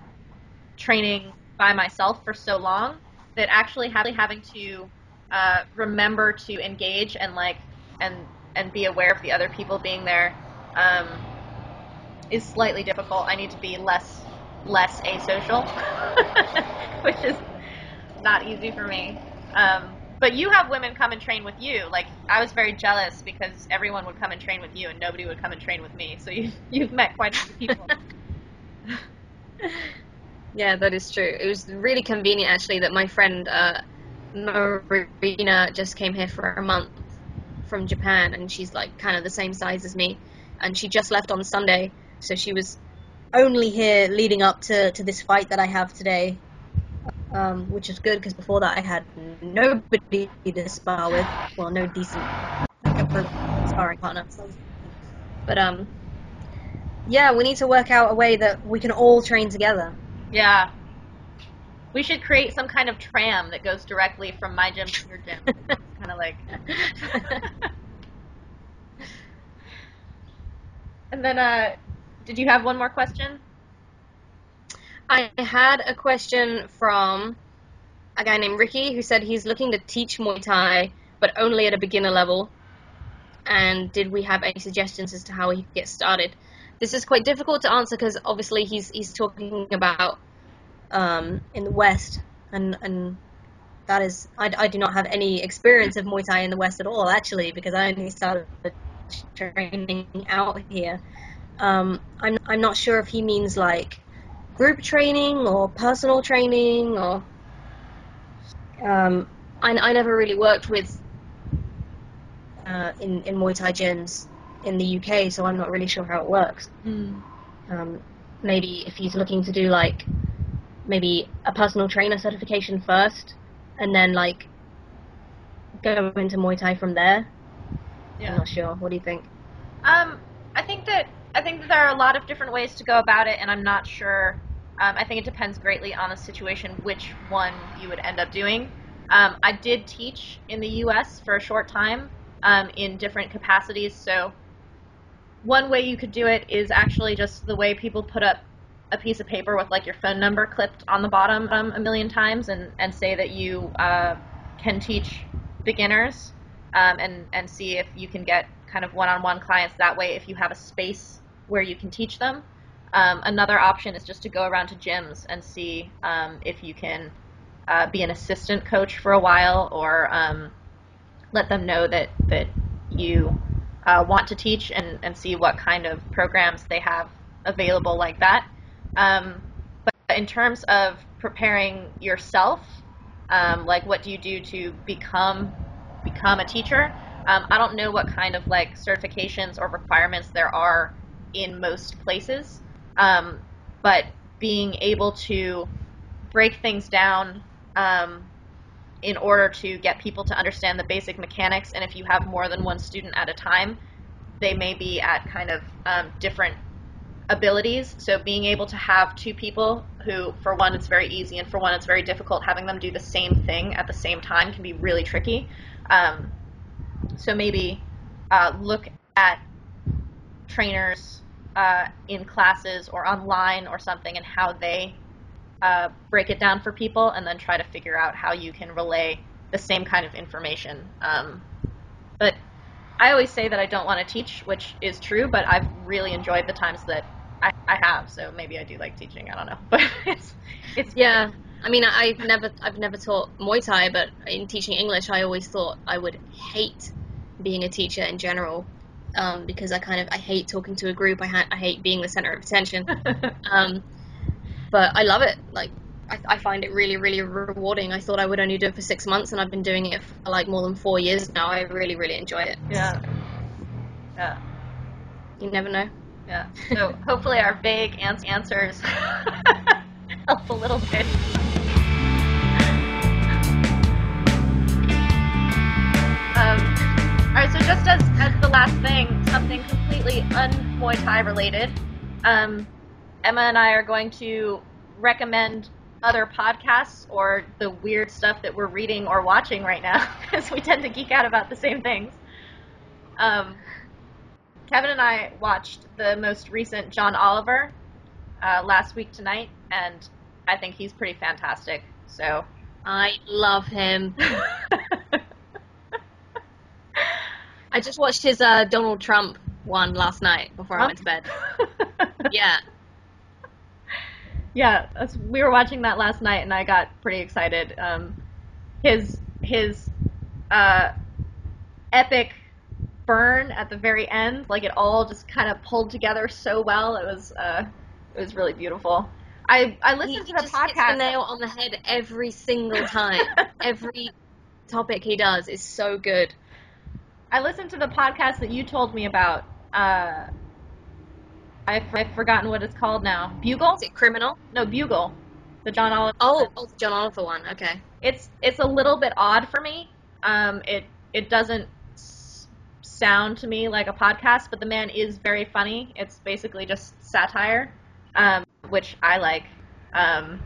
training by myself for so long that actually having having to uh, remember to engage and like and and be aware of the other people being there um, is slightly difficult. I need to be less less asocial, which is not easy for me. Um, but you have women come and train with you. Like I was very jealous because everyone would come and train with you, and nobody would come and train with me. So you you've met quite a few people. Yeah, that is true. It was really convenient actually that my friend uh, Marina just came here for a month from Japan, and she's like kind of the same size as me, and she just left on Sunday, so she was only here leading up to, to this fight that I have today, um, which is good because before that I had nobody to spar with, well, no decent sparring partner. But um, yeah, we need to work out a way that we can all train together. Yeah. We should create some kind of tram that goes directly from my gym to your gym. kind of like. and then, uh, did you have one more question? I had a question from a guy named Ricky who said he's looking to teach Muay Thai, but only at a beginner level. And did we have any suggestions as to how he could get started? This is quite difficult to answer because obviously he's he's talking about um, in the West, and and that is I, I do not have any experience of Muay Thai in the West at all actually because I only started training out here. Um, I'm I'm not sure if he means like group training or personal training or um, I, I never really worked with uh, in in Muay Thai gyms in the UK, so I'm not really sure how it works. Mm. Um, maybe if he's looking to do like maybe a personal trainer certification first, and then like go into Muay Thai from there. Yeah. I'm not sure. What do you think? Um, I think that I think that there are a lot of different ways to go about it, and I'm not sure. Um, I think it depends greatly on the situation which one you would end up doing. Um, I did teach in the U.S. for a short time um, in different capacities, so one way you could do it is actually just the way people put up a piece of paper with like your phone number clipped on the bottom um, a million times and, and say that you uh, can teach beginners um, and, and see if you can get kind of one-on-one clients that way if you have a space where you can teach them. Um, another option is just to go around to gyms and see um, if you can uh, be an assistant coach for a while or um, let them know that, that you uh, want to teach and, and see what kind of programs they have available like that. Um, but in terms of preparing yourself, um, like what do you do to become become a teacher? Um, I don't know what kind of like certifications or requirements there are in most places, um, but being able to break things down um, in order to get people to understand the basic mechanics, and if you have more than one student at a time, they may be at kind of um, different abilities. So being able to have two people who, for one, it's very easy, and for one, it's very difficult, having them do the same thing at the same time can be really tricky. Um, so maybe uh, look at trainers uh, in classes or online or something and how they uh, break it down for people, and then try to figure out how you can relay the same kind of information. Um, but I always say that I don't want to teach, which is true, but I've really enjoyed the times that So maybe I do like teaching. I don't know, but it's it's Yeah, I mean, I've never I've never taught Muay Thai, but in teaching English, I always thought I would hate being a teacher in general, um, because I kind of I hate talking to a group. I ha- I hate being the center of attention. um, but I love it. Like I, I find it really really rewarding. I thought I would only do it for six months, and I've been doing it for like more than four years now. I really really enjoy it. yeah, yeah, You never know. Yeah. So hopefully our vague ans- answers help a little bit. Um, all right, so just as, as the last thing, something completely un Muay Thai related, um, Emma and I are going to recommend other podcasts or the weird stuff that we're reading or watching right now because we tend to geek out about the same things. Um, Kevin and I watched the most recent John Oliver uh, last week tonight, and I think he's pretty fantastic. So I love him. I just watched his uh, Donald Trump one last night before I went to bed. Yeah. yeah, we were watching that last night, and I got pretty excited. Um, his his uh, epic burn at the very end, like it all just kind of pulled together so well. It was uh, it was really beautiful. I I listened he to the just hits the podcast. nail on the head every single time. every topic he does is so good. I listened to the podcast that you told me about. Uh, I've, I've forgotten what it's called now. Bugle? Is it criminal? No, Bugle. The John Oliver. Oh, oh, the John Oliver one. Okay. it's it's a little bit odd for me. Um, it it doesn't sound to me like a podcast, but the man is very funny. It's basically just satire, um, which I like. Um,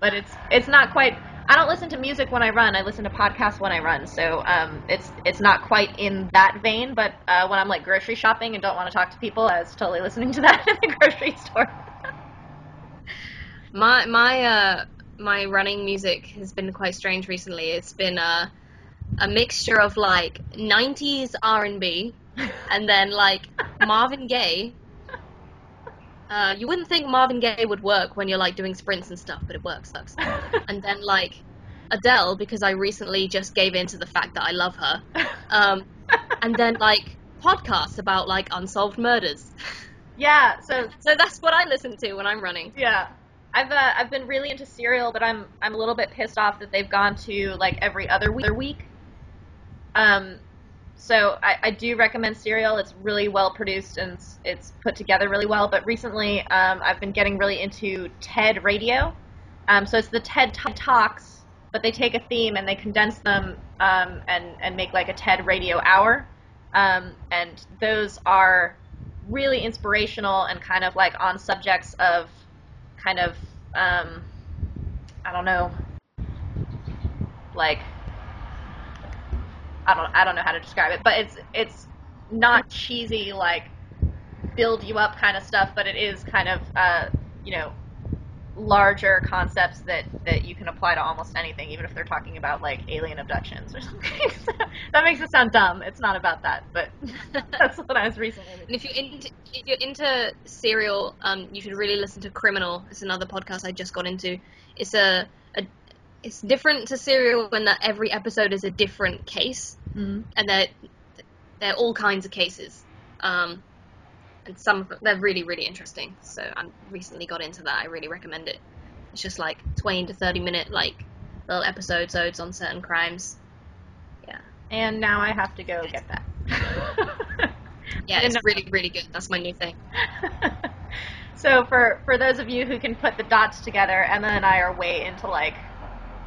but it's it's not quite. I don't listen to music when I run. I listen to podcasts when I run. So um, it's it's not quite in that vein. But uh, when I'm like grocery shopping and don't want to talk to people, I was totally listening to that in the grocery store. My my uh my running music has been quite strange recently. It's been uh, a mixture of like 90s R&B and then like Marvin Gaye uh, you wouldn't think Marvin Gaye would work when you're like doing sprints and stuff, but it works. Sucks. and then like Adele, because I recently just gave in to the fact that I love her. Um, and then like podcasts about like unsolved murders. yeah, so So that's what I listen to when I'm running. yeah. I've uh, I've been really into Serial, but I'm I'm a little bit pissed off that they've gone to like every other week. Um, so I, I do recommend Serial. It's really well produced and it's, it's put together really well. But recently, um, I've been getting really into TED Radio. Um, so it's the TED Talks, but they take a theme and they condense them um, and and make like a TED Radio hour. Um, and those are really inspirational and kind of like on subjects of kind of um, I don't know, like I don't I don't know how to describe it, but it's it's not cheesy like build you up kind of stuff, but it is kind of uh, you know larger concepts that that you can apply to almost anything, even if they're talking about like alien abductions or something. that makes it sound dumb. It's not about that, but that's what I was recently. And if you're into if you're into serial, um, you should really listen to Criminal. It's another podcast I just got into. It's a, a it's different to serial in that every episode is a different case, Mm-hmm. and they're they're all kinds of cases. Um, and some of them, they're really really interesting. So I recently got into that. I really recommend it. It's just like 20 to 30 minute like little episodes odes on certain crimes. Yeah, And now I have to go get that. yeah, it's really really good. That's my new thing. so for for those of you who can put the dots together, Emma and I are way into like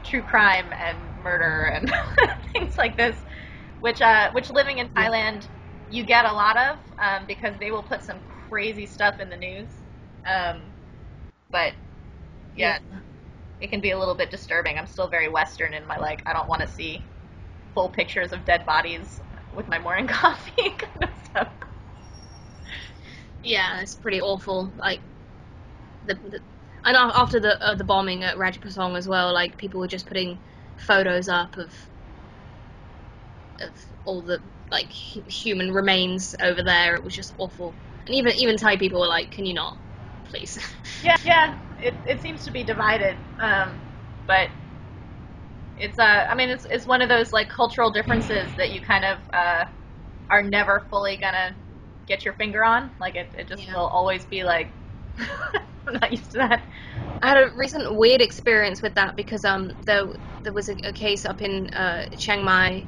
true crime and murder and things like this, which uh, which living in Thailand you get a lot of um, because they will put some crazy stuff in the news. Um, but yeah, it can be a little bit disturbing. I'm still very Western in my like I don't want to see full pictures of dead bodies with my morning coffee kind of stuff. Yeah, it's pretty awful. Like the, the and after the uh, the bombing at Ratchaprasong as well, like people were just putting photos up of of all the like human remains over there. It was just awful. And even even Thai people were like, "Can you not, please?" Yeah, yeah. It it seems to be divided, um, but it's uh, I mean, it's it's one of those like cultural differences that you kind of uh, are never fully gonna get your finger on. Like it, it just Yeah. will always be like, I'm not used to that. I had a recent weird experience with that because um there there was a, a case up in uh, Chiang Mai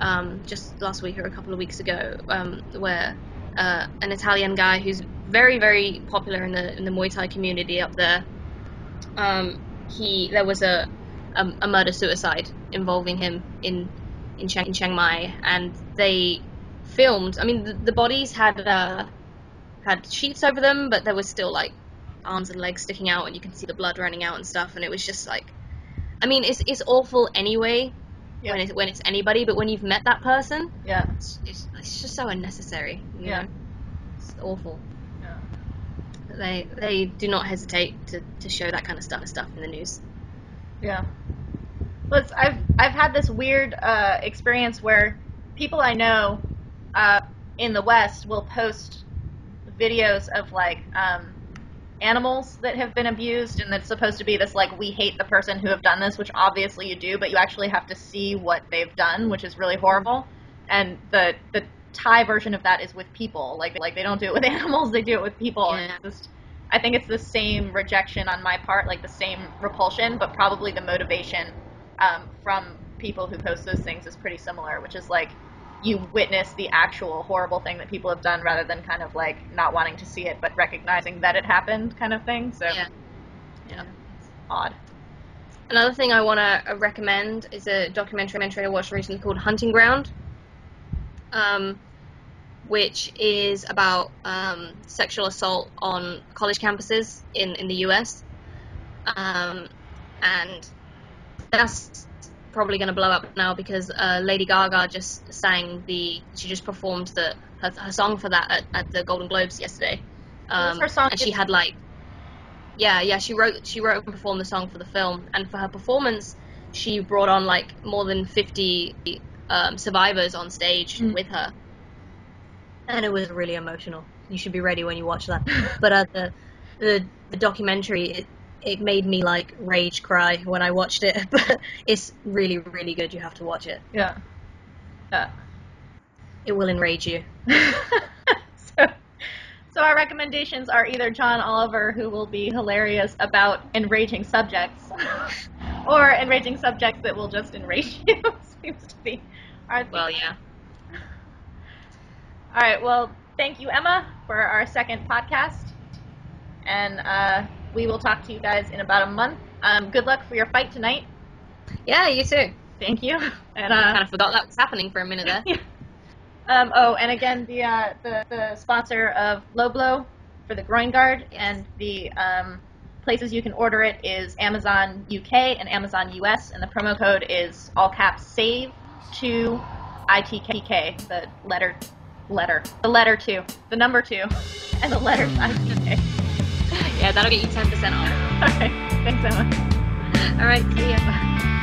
um, just last week or a couple of weeks ago um, where uh, an Italian guy who's very very popular in the in the Muay Thai community up there um, he there was a a, a murder suicide involving him in in Chiang, in Chiang Mai and they filmed I mean the, the bodies had uh, had sheets over them but there was still like arms and legs sticking out and you can see the blood running out and stuff and it was just like I mean it's it's awful anyway Yeah. when it, when it's anybody but when you've met that person Yeah. it's, it's, it's just so unnecessary you Yeah. know it's awful Yeah. they they do not hesitate to, to show that kind of stuff stuff in the news Yeah. Well, it's, I've I've had this weird uh, experience where people I know uh, in the West will post videos of like um, animals that have been abused, and that's supposed to be this like we hate the person who have done this, which obviously you do, but you actually have to see what they've done, which is really horrible. And the the Thai version of that is with people, like like they don't do it with animals, they do it with people. and Yeah. it's just I think it's the same rejection on my part, like the same repulsion, but probably the motivation um, from people who post those things is pretty similar, which is like you witness the actual horrible thing that people have done rather than kind of like not wanting to see it, but recognizing that it happened, kind of thing. So yeah yeah, it's odd. Another thing I want to recommend is a documentary I watched recently called Hunting Ground, um, which is about um, sexual assault on college campuses in, in the US. Um, and that's probably going to blow up now because uh, Lady Gaga just sang the, she just performed the her, her song for that at, at the Golden Globes yesterday. Um, her song? and she had like yeah, yeah, she wrote she wrote and performed the song for the film, and for her performance, she brought on like more than fifty um, survivors on stage Mm. with her, and it was really emotional. You should be ready when you watch that. but uh, the the the documentary it, it made me like rage cry when I watched it, but it's really really good. You have to watch it. Yeah. Yeah. It will enrage you. so, so our recommendations are either John Oliver, who will be hilarious about enraging subjects, or enraging subjects that will just enrage you. Seems to be our theme. Well, yeah. All right. Well, thank you, Emma, for our second podcast, and uh, we will talk to you guys in about a month. Um, good luck for your fight tonight. Yeah, you too. Thank you. And I kind uh, of forgot that was happening for a minute there. um, oh, and again, the, uh, the the sponsor of Lobloo for the groin guard, and the um, places you can order it is Amazon UK and Amazon US, and the promo code is all caps save to ITKK, the letter letter the letter two, the number two, and the letters ITK. Yeah, that'll get you ten percent off. All right, thanks, Emma. All right, see ya.